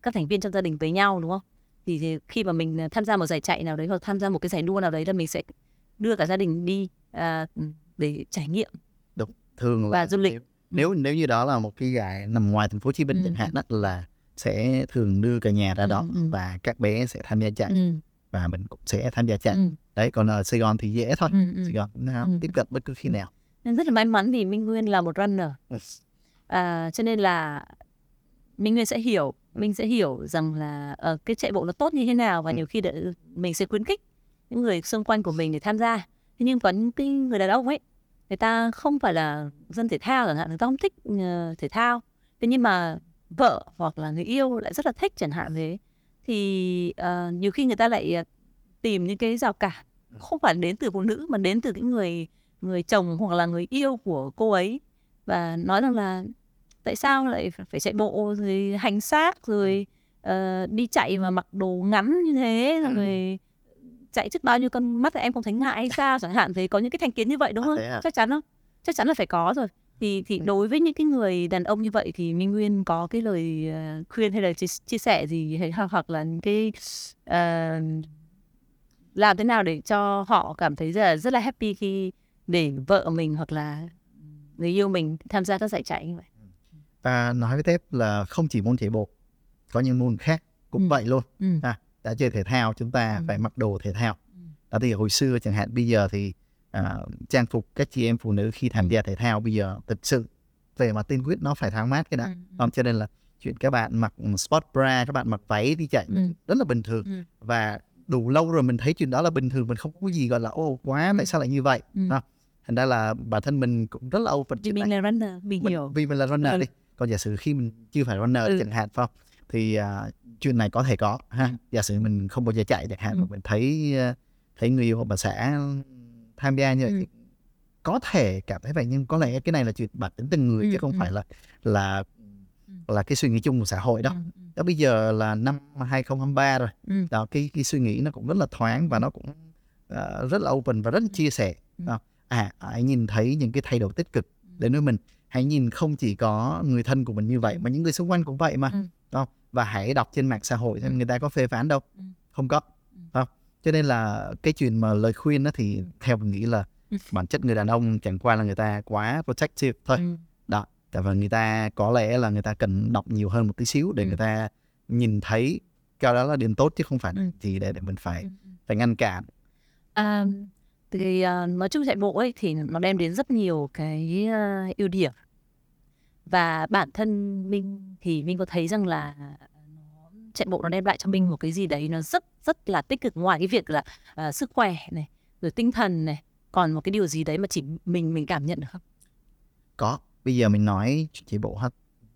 các thành viên trong gia đình với nhau đúng không? Thì, thì khi mà mình tham gia một giải chạy nào đấy hoặc tham gia một cái giải đua nào đấy là mình sẽ đưa cả gia đình đi à, để trải nghiệm thường là Và du lịch. nếu, nếu nếu như đó là một cái giải nằm ngoài thành phố Hồ Chí Minh chẳng hạn ừ. đó là sẽ thường đưa cả nhà ra Ừ, đó ừ. và các bé sẽ tham gia chạy ừ, và mình cũng sẽ tham gia chạy ừ, đấy còn ở Sài Gòn thì dễ thôi ừ, ừ. Sài Gòn nó Ừ. tiếp cận bất cứ khi nào Nên rất là may mắn vì Minh Nguyên là một runner. À, cho nên là Minh Nguyên sẽ hiểu, mình sẽ hiểu rằng là ờ, cái chạy bộ nó tốt như thế nào và Ừ. nhiều khi để mình sẽ khuyến khích những người xung quanh của mình để tham gia. Thế nhưng có những cái người đàn ông ấy, người ta không phải là dân thể thao chẳng hạn, người ta không thích ờ, thể thao. Thế nhưng mà vợ hoặc là người yêu lại rất là thích chẳng hạn thế. Thì ờ, nhiều khi người ta lại tìm những cái rào cản không phải đến từ phụ nữ mà đến từ những người người chồng hoặc là người yêu của cô ấy và nói rằng là tại sao lại phải chạy bộ rồi hành xác rồi ờ, đi chạy mà mặc đồ ngắn như thế Ừ. rồi chạy trước bao nhiêu con mắt em không thấy ngại hay sao chẳng hạn thế có những cái thành kiến như vậy đúng À, không thế à? chắc chắn không chắc chắn là phải có rồi thì thì Ừ. đối với những cái người đàn ông như vậy thì Minh Nguyên có cái lời ờ, khuyên hay là chia, chia sẻ gì hay hoặc- hoặc là cái ờ, làm thế nào để cho họ cảm thấy rất là, rất là happy khi để vợ mình hoặc là người yêu mình tham gia các giải chạy như vậy và nói với tép là không chỉ môn chạy bộ có những môn khác cũng Ừ. vậy luôn ừ. à, đã chơi thể thao chúng ta Ừ. phải mặc đồ thể thao Ừ. đó thì hồi xưa chẳng hạn bây giờ thì à, trang phục các chị em phụ nữ khi tham gia thể thao bây giờ thực sự về mặt tiên quyết nó phải thoáng mát cái đã Ừ. Không, cho nên là chuyện các bạn mặc sport bra các bạn mặc váy đi chạy Ừ. rất là bình thường Ừ. và đủ lâu rồi mình thấy chuyện đó là bình thường mình không có gì gọi là ô quá Ừ. tại sao lại như vậy Ừ. Không, thành ra là bản thân mình cũng rất là open vì mình này là runner mình mình, hiểu vì mình là runner Ừ. đi còn giả sử khi mình chưa phải runner Ừ. chẳng hạn phải không thì à, chuyện này có thể có ha giả sử mình không bao giờ chạy chẳng hạn Ừ. mà mình thấy à, thấy người yêu hoặc bà xã tham gia như vậy Ừ. có thể cảm thấy vậy nhưng có lẽ cái này là chuyện bản tính từng người Ừ, chứ không ừ. phải là là Ừ. là cái suy nghĩ chung của xã hội đó Ừ, ừ, đó bây giờ là năm 2023 rồi ừ. đó cái cái suy nghĩ nó cũng rất là thoáng và nó cũng à, rất là open và rất là chia sẻ Ừ. Đó. à hãy nhìn thấy những cái thay đổi tích cực đến với mình hãy nhìn không chỉ có người thân của mình như vậy mà những người xung quanh cũng vậy mà Ừ. Đó. và hãy đọc trên mạng xã hội xem người ta có phê phán đâu Ừ. không có Ừ. không cho nên là cái chuyện mà lời khuyên đó thì theo mình nghĩ là Ừ. bản chất người đàn ông chẳng qua là người ta quá protective thôi Ừ. đó tại vì người ta có lẽ là người ta cần đọc nhiều hơn một tí xíu để Ừ. người ta nhìn thấy cái đó là điểm tốt chứ không phải Ừ. gì để để mình phải Ừ. phải ngăn cản À, thì à, nói chung chạy bộ ấy thì nó đem đến rất nhiều cái à, ưu điểm và bản thân mình thì mình có thấy rằng là nó chạy bộ nó đem lại cho mình một cái gì đấy nó rất rất là tích cực ngoài cái việc là à, sức khỏe này rồi tinh thần này còn một cái điều gì đấy mà chỉ mình mình cảm nhận được không có bây giờ mình nói chạy bộ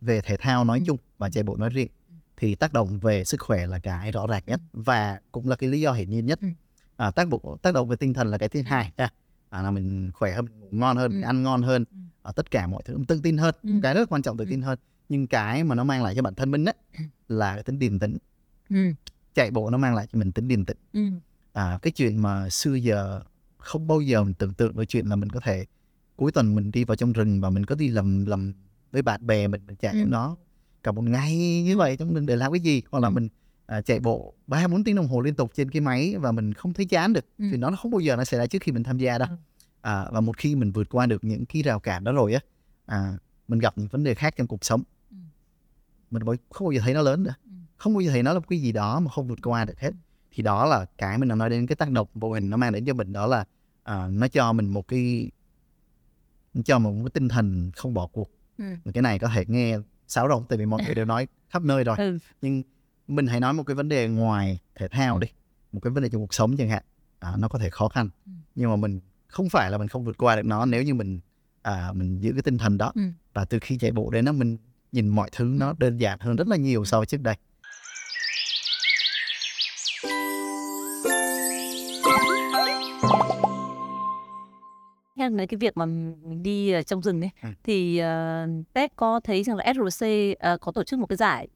về thể thao nói Ừ. chung và chạy bộ nói riêng thì tác động về sức khỏe là cái rõ ràng nhất và cũng là cái lý do hiển nhiên nhất Ừ. à, tác bộ tác động về tinh thần là cái thứ hai ha. À, là mình khỏe hơn mình ngủ ngon hơn mình Ừ. ăn ngon hơn à, tất cả mọi thứ mình tự tin hơn Ừ. cái rất quan trọng tự Ừ. tin hơn nhưng cái mà nó mang lại cho bản thân mình á Ừ. là cái tính điềm tĩnh ừ. chạy bộ nó mang lại cho mình tính điềm tĩnh Ừ. à, cái chuyện mà xưa giờ không bao giờ mình tưởng tượng được chuyện là mình có thể cuối tuần mình đi vào trong rừng và mình có đi làm làm với bạn bè mình mình chạy Ừ. đó cả một ngày như vậy trong rừng để làm cái gì hoặc là Ừ. mình à, chạy bộ ba bốn tiếng đồng hồ liên tục trên cái máy và mình không thấy chán được Ừ. thì nó không bao giờ nó xảy ra trước khi mình tham gia đâu Ừ. à, và một khi mình vượt qua được những cái rào cản đó rồi á à, mình gặp những vấn đề khác trong cuộc sống Ừ. mình không bao giờ thấy nó lớn nữa Ừ. không bao giờ thấy nó là một cái gì đó mà không vượt qua được hết thì đó là cái mình đã nói đến cái tác động vô hình nó mang đến cho mình đó là à, nó cho mình một cái cho mình một cái tinh thần không bỏ cuộc Ừ. Cái này có thể nghe sáo rỗng tại vì mọi người đều nói khắp nơi rồi Ừ. nhưng mình hãy nói một cái vấn đề ngoài thể thao đi một cái vấn đề trong cuộc sống chẳng hạn à, nó có thể khó khăn Ừ. nhưng mà mình không phải là mình không vượt qua được nó nếu như mình à, mình giữ cái tinh thần đó Ừ. và từ khi chạy bộ đến đó mình nhìn mọi thứ nó đơn giản hơn rất là nhiều so với trước đây Nghe nói cái việc mà mình đi ở trong rừng ấy Ừ. thì uh, Tết có thấy rằng là SRC ờ, có tổ chức một cái giải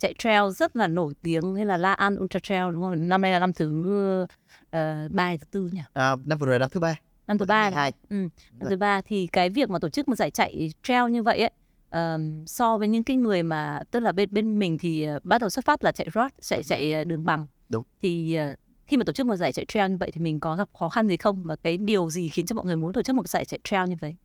chạy trail rất là nổi tiếng hay là La An Ultra Trail đúng không? Năm nay là năm thứ uh, ba thứ tư nhỉ? à, năm vừa rồi năm thứ ba Năm thứ ba. hai Ừ. Năm thứ ba thì cái việc mà tổ chức một giải chạy trail như vậy ấy ờm, so với những cái người mà tức là bên bên mình thì ờ, bắt đầu xuất phát là chạy road chạy chạy ờ, đường bằng Đúng. thì ờ, khi mà tổ chức một giải chạy trail như vậy thì mình có gặp khó khăn gì không và cái điều gì khiến cho mọi người muốn tổ chức một giải chạy trail như vậy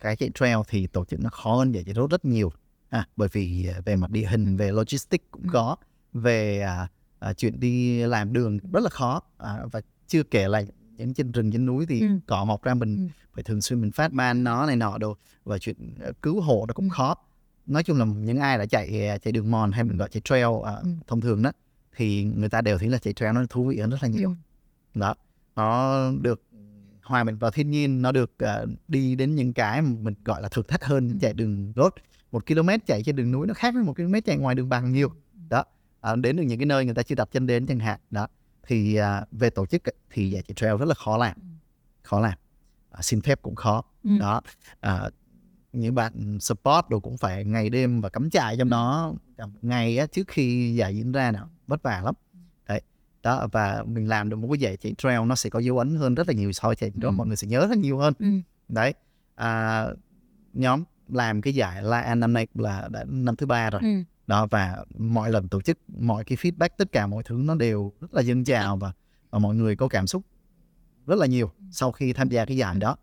cái chạy trail thì tổ chức nó khó hơn giải chạy road rất nhiều à, bởi vì à, về mặt địa hình về logistics cũng Ừ. có về à, à, chuyện đi làm đường rất là khó à, và chưa kể là những trên rừng trên núi thì Ừ. cỏ mọc ra mình Ừ. phải thường xuyên mình phát ban nó này nọ đồ và chuyện ờ, cứu hộ nó cũng Ừ. khó nói chung là những ai đã chạy à, chạy đường mòn hay mình gọi chạy trail à, Ừ. thông thường đó thì người ta đều thấy là chạy trail nó thú vị hơn rất là nhiều Ừ. đó nó được hòa mình vào thiên nhiên nó được ờ, đi đến những cái mà mình gọi là thử thách hơn chạy đường road một km chạy trên đường núi nó khác với một km chạy ngoài đường bằng nhiều. Đó à, đến được những cái nơi người ta chưa đặt chân đến chẳng hạn. Đó thì à, về tổ chức thì giải chạy trail rất là khó làm khó làm. À, xin phép cũng khó. Ừ. đó à, những bạn support đồ cũng phải ngày đêm và cắm trại trong đó ngày á, trước khi giải diễn ra nào vất vả lắm. Đấy đó và mình làm được một cái giải chạy trail nó sẽ có dấu ấn hơn rất là nhiều so với chạy đó Ừ. mọi người sẽ nhớ rất nhiều hơn. Ừ. đấy à, nhóm làm cái giải La An năm nay là đã năm thứ ba rồi. Ừ. đó và mọi lần tổ chức mọi cái feedback tất cả mọi thứ nó đều rất là dâng trào và, và mọi người có cảm xúc rất là nhiều sau khi tham gia cái giải đó.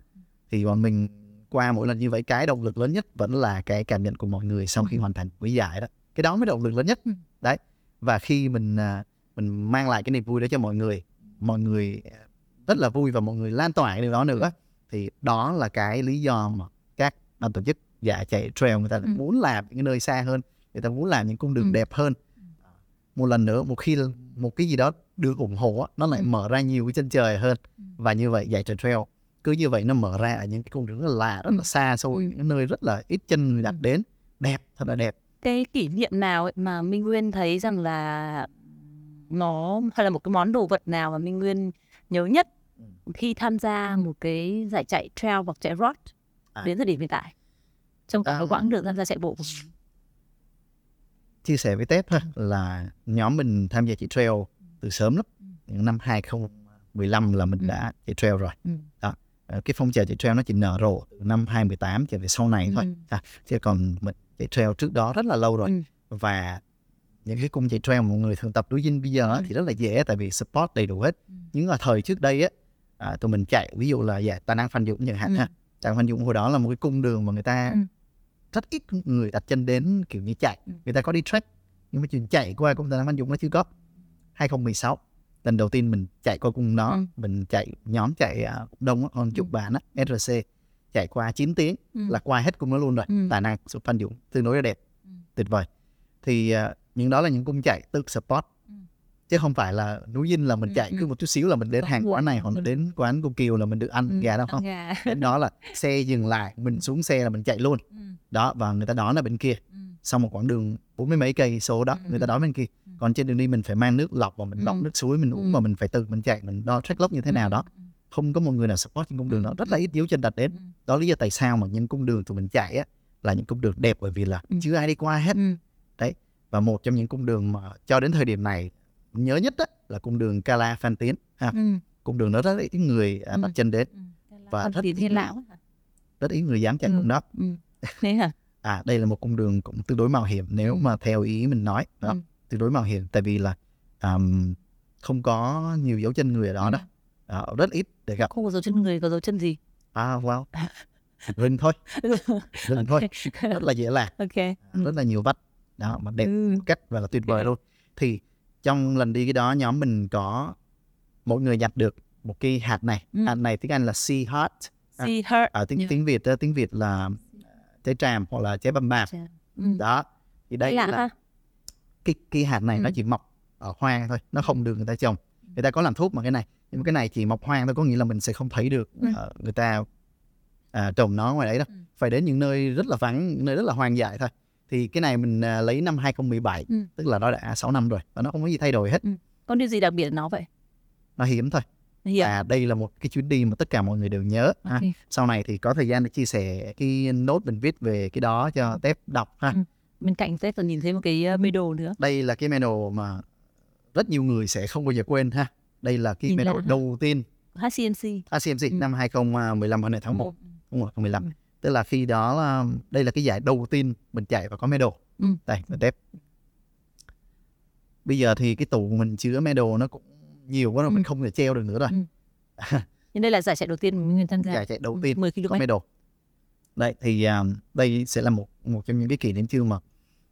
Thì bọn mình qua mỗi lần như vậy cái động lực lớn nhất vẫn là cái cảm nhận của mọi người sau khi hoàn thành cái giải đó. Cái đó mới động lực lớn nhất. Ừ. đấy và khi mình à, mình mang lại cái niềm vui đó cho mọi người mọi người à, rất là vui và mọi người lan tỏa cái điều đó nữa thì đó là cái lý do mà các ban tổ chức giải chạy trail người ta Ừ. muốn làm những nơi xa hơn người ta muốn làm những cung đường Ừ. đẹp hơn một lần nữa một khi một cái gì đó được ủng hộ nó lại Ừ. mở ra nhiều cái chân trời hơn Ừ. và như vậy giải chạy trail cứ như vậy nó mở ra ở những cái cung đường rất là lạ rất Ừ. là xa xôi Ừ. những nơi rất là ít chân người đặt đến đẹp thật là đẹp cái kỷ niệm nào ấy mà Minh Nguyên thấy rằng là nó hay là một cái món đồ vật nào mà Minh Nguyên nhớ nhất khi tham gia một cái giải chạy trail hoặc chạy road À. đến thời điểm hiện tại trong cả À. quãng đường tham gia chạy bộ chia sẻ với Tép thôi là nhóm mình tham gia chạy trail từ sớm lắm những năm 2015 là mình Ừ. đã chạy trail rồi Ừ. Ờ, cái phong trào chạy trail nó chỉ nở rộ từ năm 2018 trở về sau này thôi Ừ. à, chứ còn mình chạy trail trước đó rất là lâu rồi Ừ. và những cái cung chạy trail mọi người thường tập đối dinh bây giờ Ừ. thì rất là dễ tại vì support đầy đủ hết Ừ. nhưng ở thời trước đây á à, tụi mình chạy ví dụ là giải tài năng phan dũng chẳng hạn Ừ. ha năng phan dũng hồi đó là một cái cung đường mà người ta Ừ. rất ít người đặt chân đến kiểu như chạy Ừ. người ta có đi trek nhưng mà chuyện chạy qua cung năng phan dũng nó chưa có 2016 lần đầu tiên mình chạy qua cung đó Ừ. mình chạy nhóm chạy à, đông hơn chục Ừ. bạn á SRC chạy qua 9 tiếng Ừ. là qua hết cung đó luôn rồi Ừ. tài năng sự phan dũng tương đối là đẹp Ừ. tuyệt vời thì à, những đó là những cung chạy tự support. Chứ không phải là núi dinh là mình Ừ, chạy ừ. cứ một chút xíu là mình đến hàng quán này hoặc đến quán cô kiều là mình được ăn Ừ. gà đâu không gà. đến đó là xe dừng lại mình xuống xe là mình chạy luôn Ừ. đó và người ta đón ở bên kia Ừ. sau một quãng đường bốn mươi mấy cây số đó Ừ, người ta đón bên kia Ừ. còn trên đường đi mình phải mang nước lọc và mình lọc Ừ. nước suối mình uống Ừ. và mình phải tự mình chạy mình đo track lốc như thế nào đó không có một người nào support trên cung đường đó rất là ít dấu chân đặt đến đó lý do tại sao mà những cung đường tụi mình chạy á là những cung đường đẹp bởi vì là chưa ai đi qua hết Ừ. và một trong những cung đường mà cho đến thời điểm này nhớ nhất á, là cung đường Cala Phan Tiến ha. Ừ. cung đường đó rất ít người à, Ừ. đặt chân đến Ừ. Và rất ít lão rất ít người dám chạy Ừ. cung đó Ừ. Thế hả? à đây là một cung đường cũng tương đối mạo hiểm nếu Ừ. mà theo ý mình nói đó, Ừ. tương đối mạo hiểm tại vì là um, không có nhiều dấu chân người ở đó Ừ. đó Đó, rất ít để gặp Không có dấu chân người, có dấu chân gì? à wow rừng thôi rừng thôi rất là dễ lạc ok. Ừ. rất là nhiều vách đó mà đẹp Ừ. cách và là tuyệt vời luôn thì trong lần đi cái đó nhóm mình có mỗi người nhặt được một cái hạt này Ừ. hạt này tiếng Anh là sea heart See her. ở tiếng Yeah. tiếng Việt tiếng Việt là trái tràm hoặc là trái băm bạp Ừ. đó thì đây Lạ là ha. cái cái hạt này nó Ừ. chỉ mọc ở hoang thôi nó không được người ta trồng người ta có làm thuốc mà cái này nhưng mà cái này chỉ mọc hoang thôi có nghĩa là mình sẽ không thấy được Ừ. ờ, người ta à, trồng nó ngoài đấy đâu Ừ. phải đến những nơi rất là vắng những nơi rất là hoang dại thôi thì cái này mình à, lấy năm 2017 Ừ. tức là nó đã 6 năm rồi và nó không có gì thay đổi hết Có điều gì đặc biệt ở nó vậy? nó hiếm thôi Hiểu. à đây là một cái chuyến đi mà tất cả mọi người đều nhớ ha. Ok. sau này thì có thời gian để chia sẻ cái nốt mình viết về cái đó cho tép đọc ha Ừ. Bên cạnh Tết còn nhìn thấy một cái uh, medal nữa. đây là cái medal mà rất nhiều người sẽ không bao giờ quên ha đây là cái medal ha. đầu tiên HCMC. ACMC Ừ. năm 2015 vào ngày tháng 1 Ừ. đúng rồi 2015 Ừ. tức là khi đó là đây là cái giải đầu tiên mình chạy và có medal Ừ. đây mình tép bây giờ thì cái tủ mình chứa medal nó cũng nhiều quá rồi Ừ. mình không thể treo được nữa rồi Ừ. Nhưng đây là giải chạy đầu tiên mà Nguyên tham gia. giải chạy đầu tiên 10 có km. medal đấy thì à, đây sẽ là một một trong những cái kỷ niệm chương mà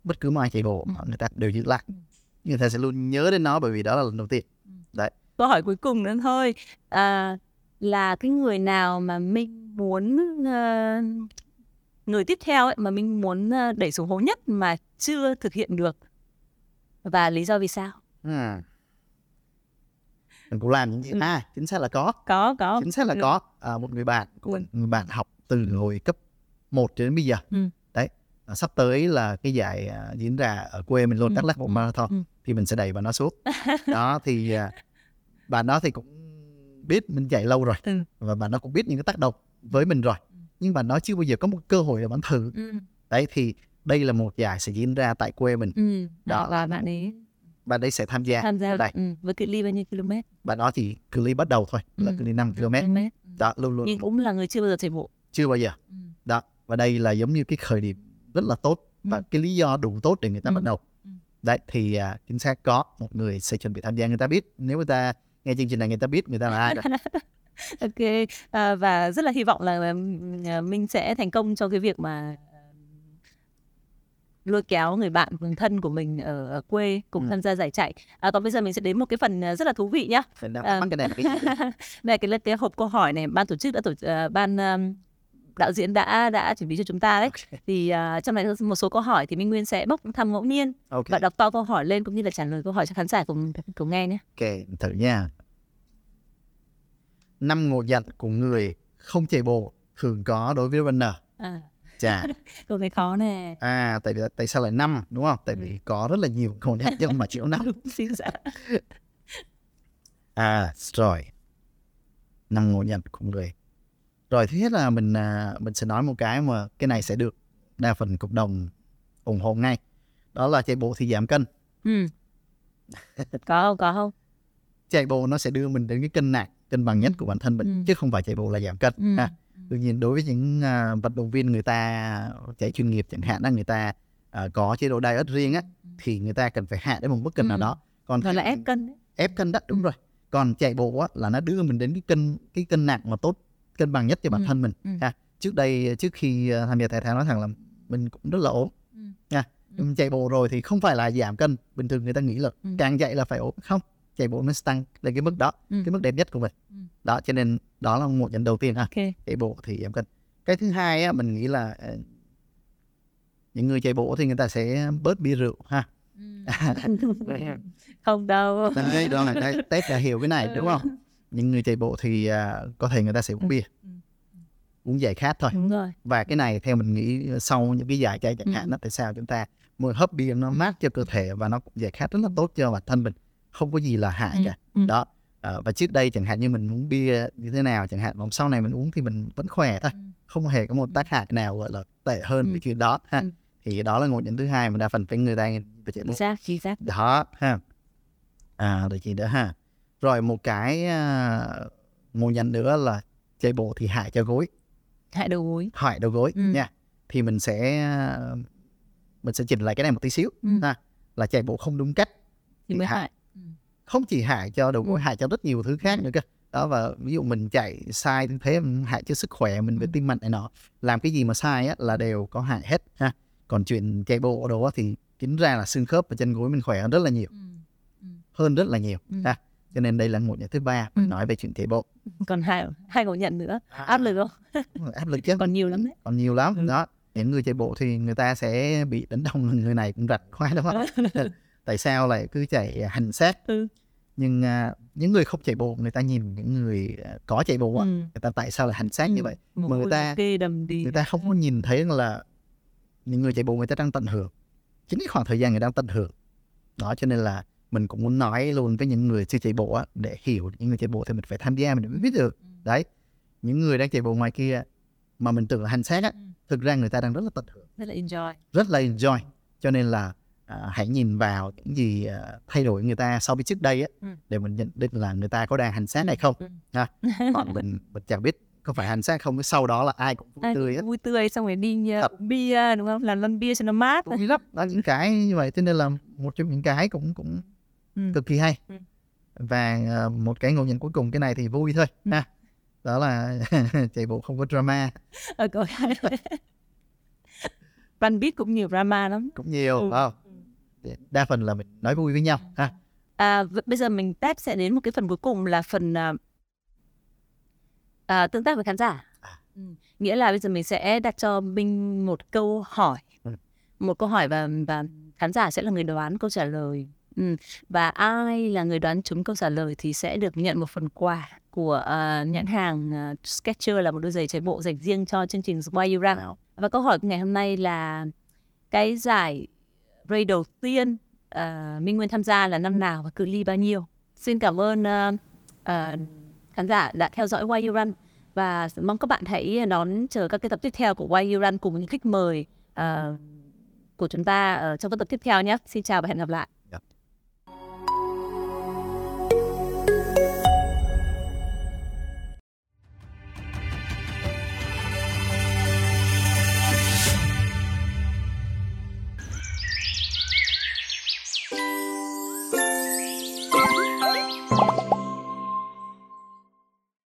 bất cứ ai chạy bộ Ừ. người ta đều giữ lại Ừ. người ta sẽ luôn nhớ đến nó bởi vì đó là lần đầu tiên câu hỏi cuối cùng nữa thôi à, là cái người nào mà mình muốn ờ, người tiếp theo ấy, mà mình muốn ờ, đẩy xuống hố nhất mà chưa thực hiện được? Và lý do vì sao? À. mình cũng làm những gì à chính xác là có. Có có. Chính xác là có. À, một người bạn của mình người bạn học từ hồi cấp 1 cho đến bây giờ. Ừ. đấy à, sắp tới là cái giải à, diễn ra ở quê mình luôn Ừ. Đắk Lắk một marathon Ừ. thì mình sẽ đẩy bạn nó xuống. Đó thì à, bạn đó thì cũng biết mình chạy lâu rồi Ừ. và bạn nó cũng biết những cái tác động với mình rồi nhưng bạn nó chưa bao giờ có một cơ hội để bạn thử ừ. đấy thì đây là một giải sẽ diễn ra tại quê mình Ừ. Đó. Và bạn ấy bạn ấy sẽ tham gia tham gia đây ừ. với cự ly bao nhiêu km bạn đó thì cự ly bắt đầu thôi là Ừ. cự ly 5 km km đó luôn luôn nhưng cũng là người chưa bao giờ chạy bộ chưa bao giờ ừ. đó và đây là giống như cái khởi điểm rất là tốt và Ừ. cái lý do đủ tốt để người ta Ừ. bắt đầu Ừ. đấy thì à, chính xác có một người sẽ chuẩn bị tham gia người ta biết nếu người ta nghe chương trình này người ta biết người ta là ai rồi ok à, và rất là hy vọng là à, minh sẽ thành công trong cái việc mà lôi kéo người bạn người thân của mình ở, ở quê cùng Ừ. tham gia giải chạy. À, còn bây giờ mình sẽ đến một cái phần à, rất là thú vị nhá. Mình À. cái này đây cái cái hộp câu hỏi này. Ban tổ chức đã tổ à, ban um, đạo diễn đã đã chuẩn bị cho chúng ta đấy. Thì à, trong này một số câu hỏi thì minh nguyên sẽ bốc thăm ngẫu nhiên ok. và đọc to câu hỏi lên cũng như là trả lời câu hỏi cho khán giả cùng cùng nghe nhé. Ok thử nha. Năm ngộ nhận của người không chạy bộ thường có đối với runner. À, chà. Câu này khó nè. À tại tại sao lại năm đúng không? Tại vì có rất là nhiều ngộ nhận nhưng mà chỉ có năm. Xin dạ À rồi. Năm ngộ nhận của người rồi thứ nhất là mình à, mình sẽ nói một cái mà cái này sẽ được đa phần cộng đồng ủng hộ ngay đó là chạy bộ thì giảm cân ừ. có không có không chạy bộ nó sẽ đưa mình đến cái cân nặng cân bằng nhất của bản thân mình Ừ. chứ không phải chạy bộ là giảm cân Ừ. ha. tuy nhiên đối với những à, vận động viên người ta chạy chuyên nghiệp chẳng hạn là người ta à, có chế độ diet riêng á thì người ta cần phải hạ đến một mức cân nào Ừ. đó còn gọi là ép cân đấy. ép cân đó đúng rồi còn chạy bộ á, là nó đưa mình đến cái cân cái cân nặng mà tốt cân bằng nhất cho bản Ừ, thân mình. Ừ. ha trước đây trước khi ờ, tham gia thể thao nói thẳng là mình cũng rất là ốm. Ừ. nha Ừ. Nhưng chạy bộ rồi thì không phải là giảm cân bình thường người ta nghĩ là Ừ. càng chạy là phải ốm. Không chạy bộ nó tăng lên cái mức đó Ừ. cái mức đẹp nhất của mình. Ừ. đó cho nên đó là một nhận đầu tiên ha. Ok. Chạy bộ thì giảm cân. Cái thứ hai á mình nghĩ là ờ, những người chạy bộ thì người ta sẽ bớt bia rượu ha. Không đâu. Đây đó là đây tết đã hiểu cái này đúng không những người chạy bộ thì à, có thể người ta sẽ uống bia Ừ. uống giải khát thôi đúng rồi và cái này theo mình nghĩ sau những cái giải chạy chẳng Ừ. hạn đó tại sao chúng ta một hấp bia nó mát cho cơ thể và nó cũng giải khát rất là tốt cho bản thân mình không có gì là hại Ừ. cả Ừ. đó À, và trước đây chẳng hạn như mình uống bia như thế nào chẳng hạn mà sau này mình uống thì mình vẫn khỏe thôi Ừ. không hề có một tác hại nào gọi là tệ hơn Ừ. cái chuyện đó ha Ừ. thì đó là ngộ nhận thứ hai mà đa phần cái người ta về chạy bộ xác chính xác đó ha à rồi gì nữa ha rồi một cái à, ngộ nhận nữa là chạy bộ thì hại cho gối hại đầu gối hại đầu gối Ừ. nha thì mình sẽ à, mình sẽ chỉnh lại cái này một tí xíu Ừ. ha là chạy bộ không đúng cách thì mới hại. hại Ừ. không chỉ hại cho đầu gối Ừ. hại cho rất nhiều thứ khác nữa cơ đó và ví dụ mình chạy sai tư thế hại cho sức khỏe mình về Ừ. tim mạch này nọ làm cái gì mà sai á là đều có hại hết ha còn chuyện chạy bộ đồ á thì chính ra là xương khớp và chân gối mình khỏe hơn rất là nhiều Ừ. hơn rất là nhiều Ừ. ha cho nên đây là một nhận thứ ba. Ừ. nói về chuyện chạy bộ. Còn hai hai ngộ nhận nữa. Áp lực không? Áp lực chứ. Còn nhiều lắm đấy. Còn nhiều lắm. Ừ. đó những người chạy bộ thì người ta sẽ bị đánh đồng người này cũng rạch khoái đúng không? Tại sao lại cứ chạy hành xác Ừ. nhưng à, những người không chạy bộ người ta nhìn những người à, có chạy bộ Ừ. người ta tại sao lại hành xác như Ừ. vậy? Mồ Mà người ta- người ta không có nhìn thấy là những người chạy bộ người ta đang tận hưởng. Chính cái khoảng thời gian người đang tận hưởng. Đó cho nên là mình cũng muốn nói luôn với những người chưa chạy bộ á để hiểu những người chạy bộ thì mình phải tham gia mình mới biết được Ừ. đấy những người đang chạy bộ ngoài kia mà mình tưởng là hành xác á Ừ. thực ra người ta đang rất là tận hưởng rất là enjoy rất là enjoy cho nên là à, hãy nhìn vào những gì à, thay đổi người ta so với trước đây á Ừ. để mình nhận định là người ta có đang hành xác hay không Ừ. ha còn mình mình chẳng biết có phải hành xác không cái sau đó là ai cũng vui Ai tươi hết vui tươi xong rồi đi uh, Thật. bia đúng không làm lon bia cho nó mát vui lắm đó những cái như vậy cho nên là một trong những cái cũng cũng Ừ. cực kỳ hay Ừ. và à, một cái ngộ nhận cuối cùng cái này thì vui thôi Ừ. ha đó là chạy bộ không có drama Ờ, có beat cũng nhiều drama lắm. cũng nhiều Ừ. phải không đa phần là mình nói vui với nhau ha À, bây giờ mình test sẽ đến một cái phần cuối cùng là phần à, à, tương tác với khán giả. Ừ. Nghĩa là bây giờ mình sẽ đặt cho Minh một câu hỏi, Ừ. một câu hỏi và và khán giả sẽ là người đoán câu trả lời. Ừ. Và ai là người đoán trúng câu trả lời thì sẽ được nhận một phần quà của à, nhãn hàng à, Skechers là một đôi giày chạy bộ dành riêng cho chương trình Why You Run. Và câu hỏi ngày hôm nay là cái giải race đầu tiên à, Minh Nguyên tham gia là năm nào và cự ly bao nhiêu? Xin cảm ơn à, à, khán giả đã theo dõi Why You Run và mong các bạn hãy đón chờ các cái tập tiếp theo của Why You Run cùng những khách mời à, của chúng ta ở trong các tập tiếp theo nhé. Xin chào và hẹn gặp lại.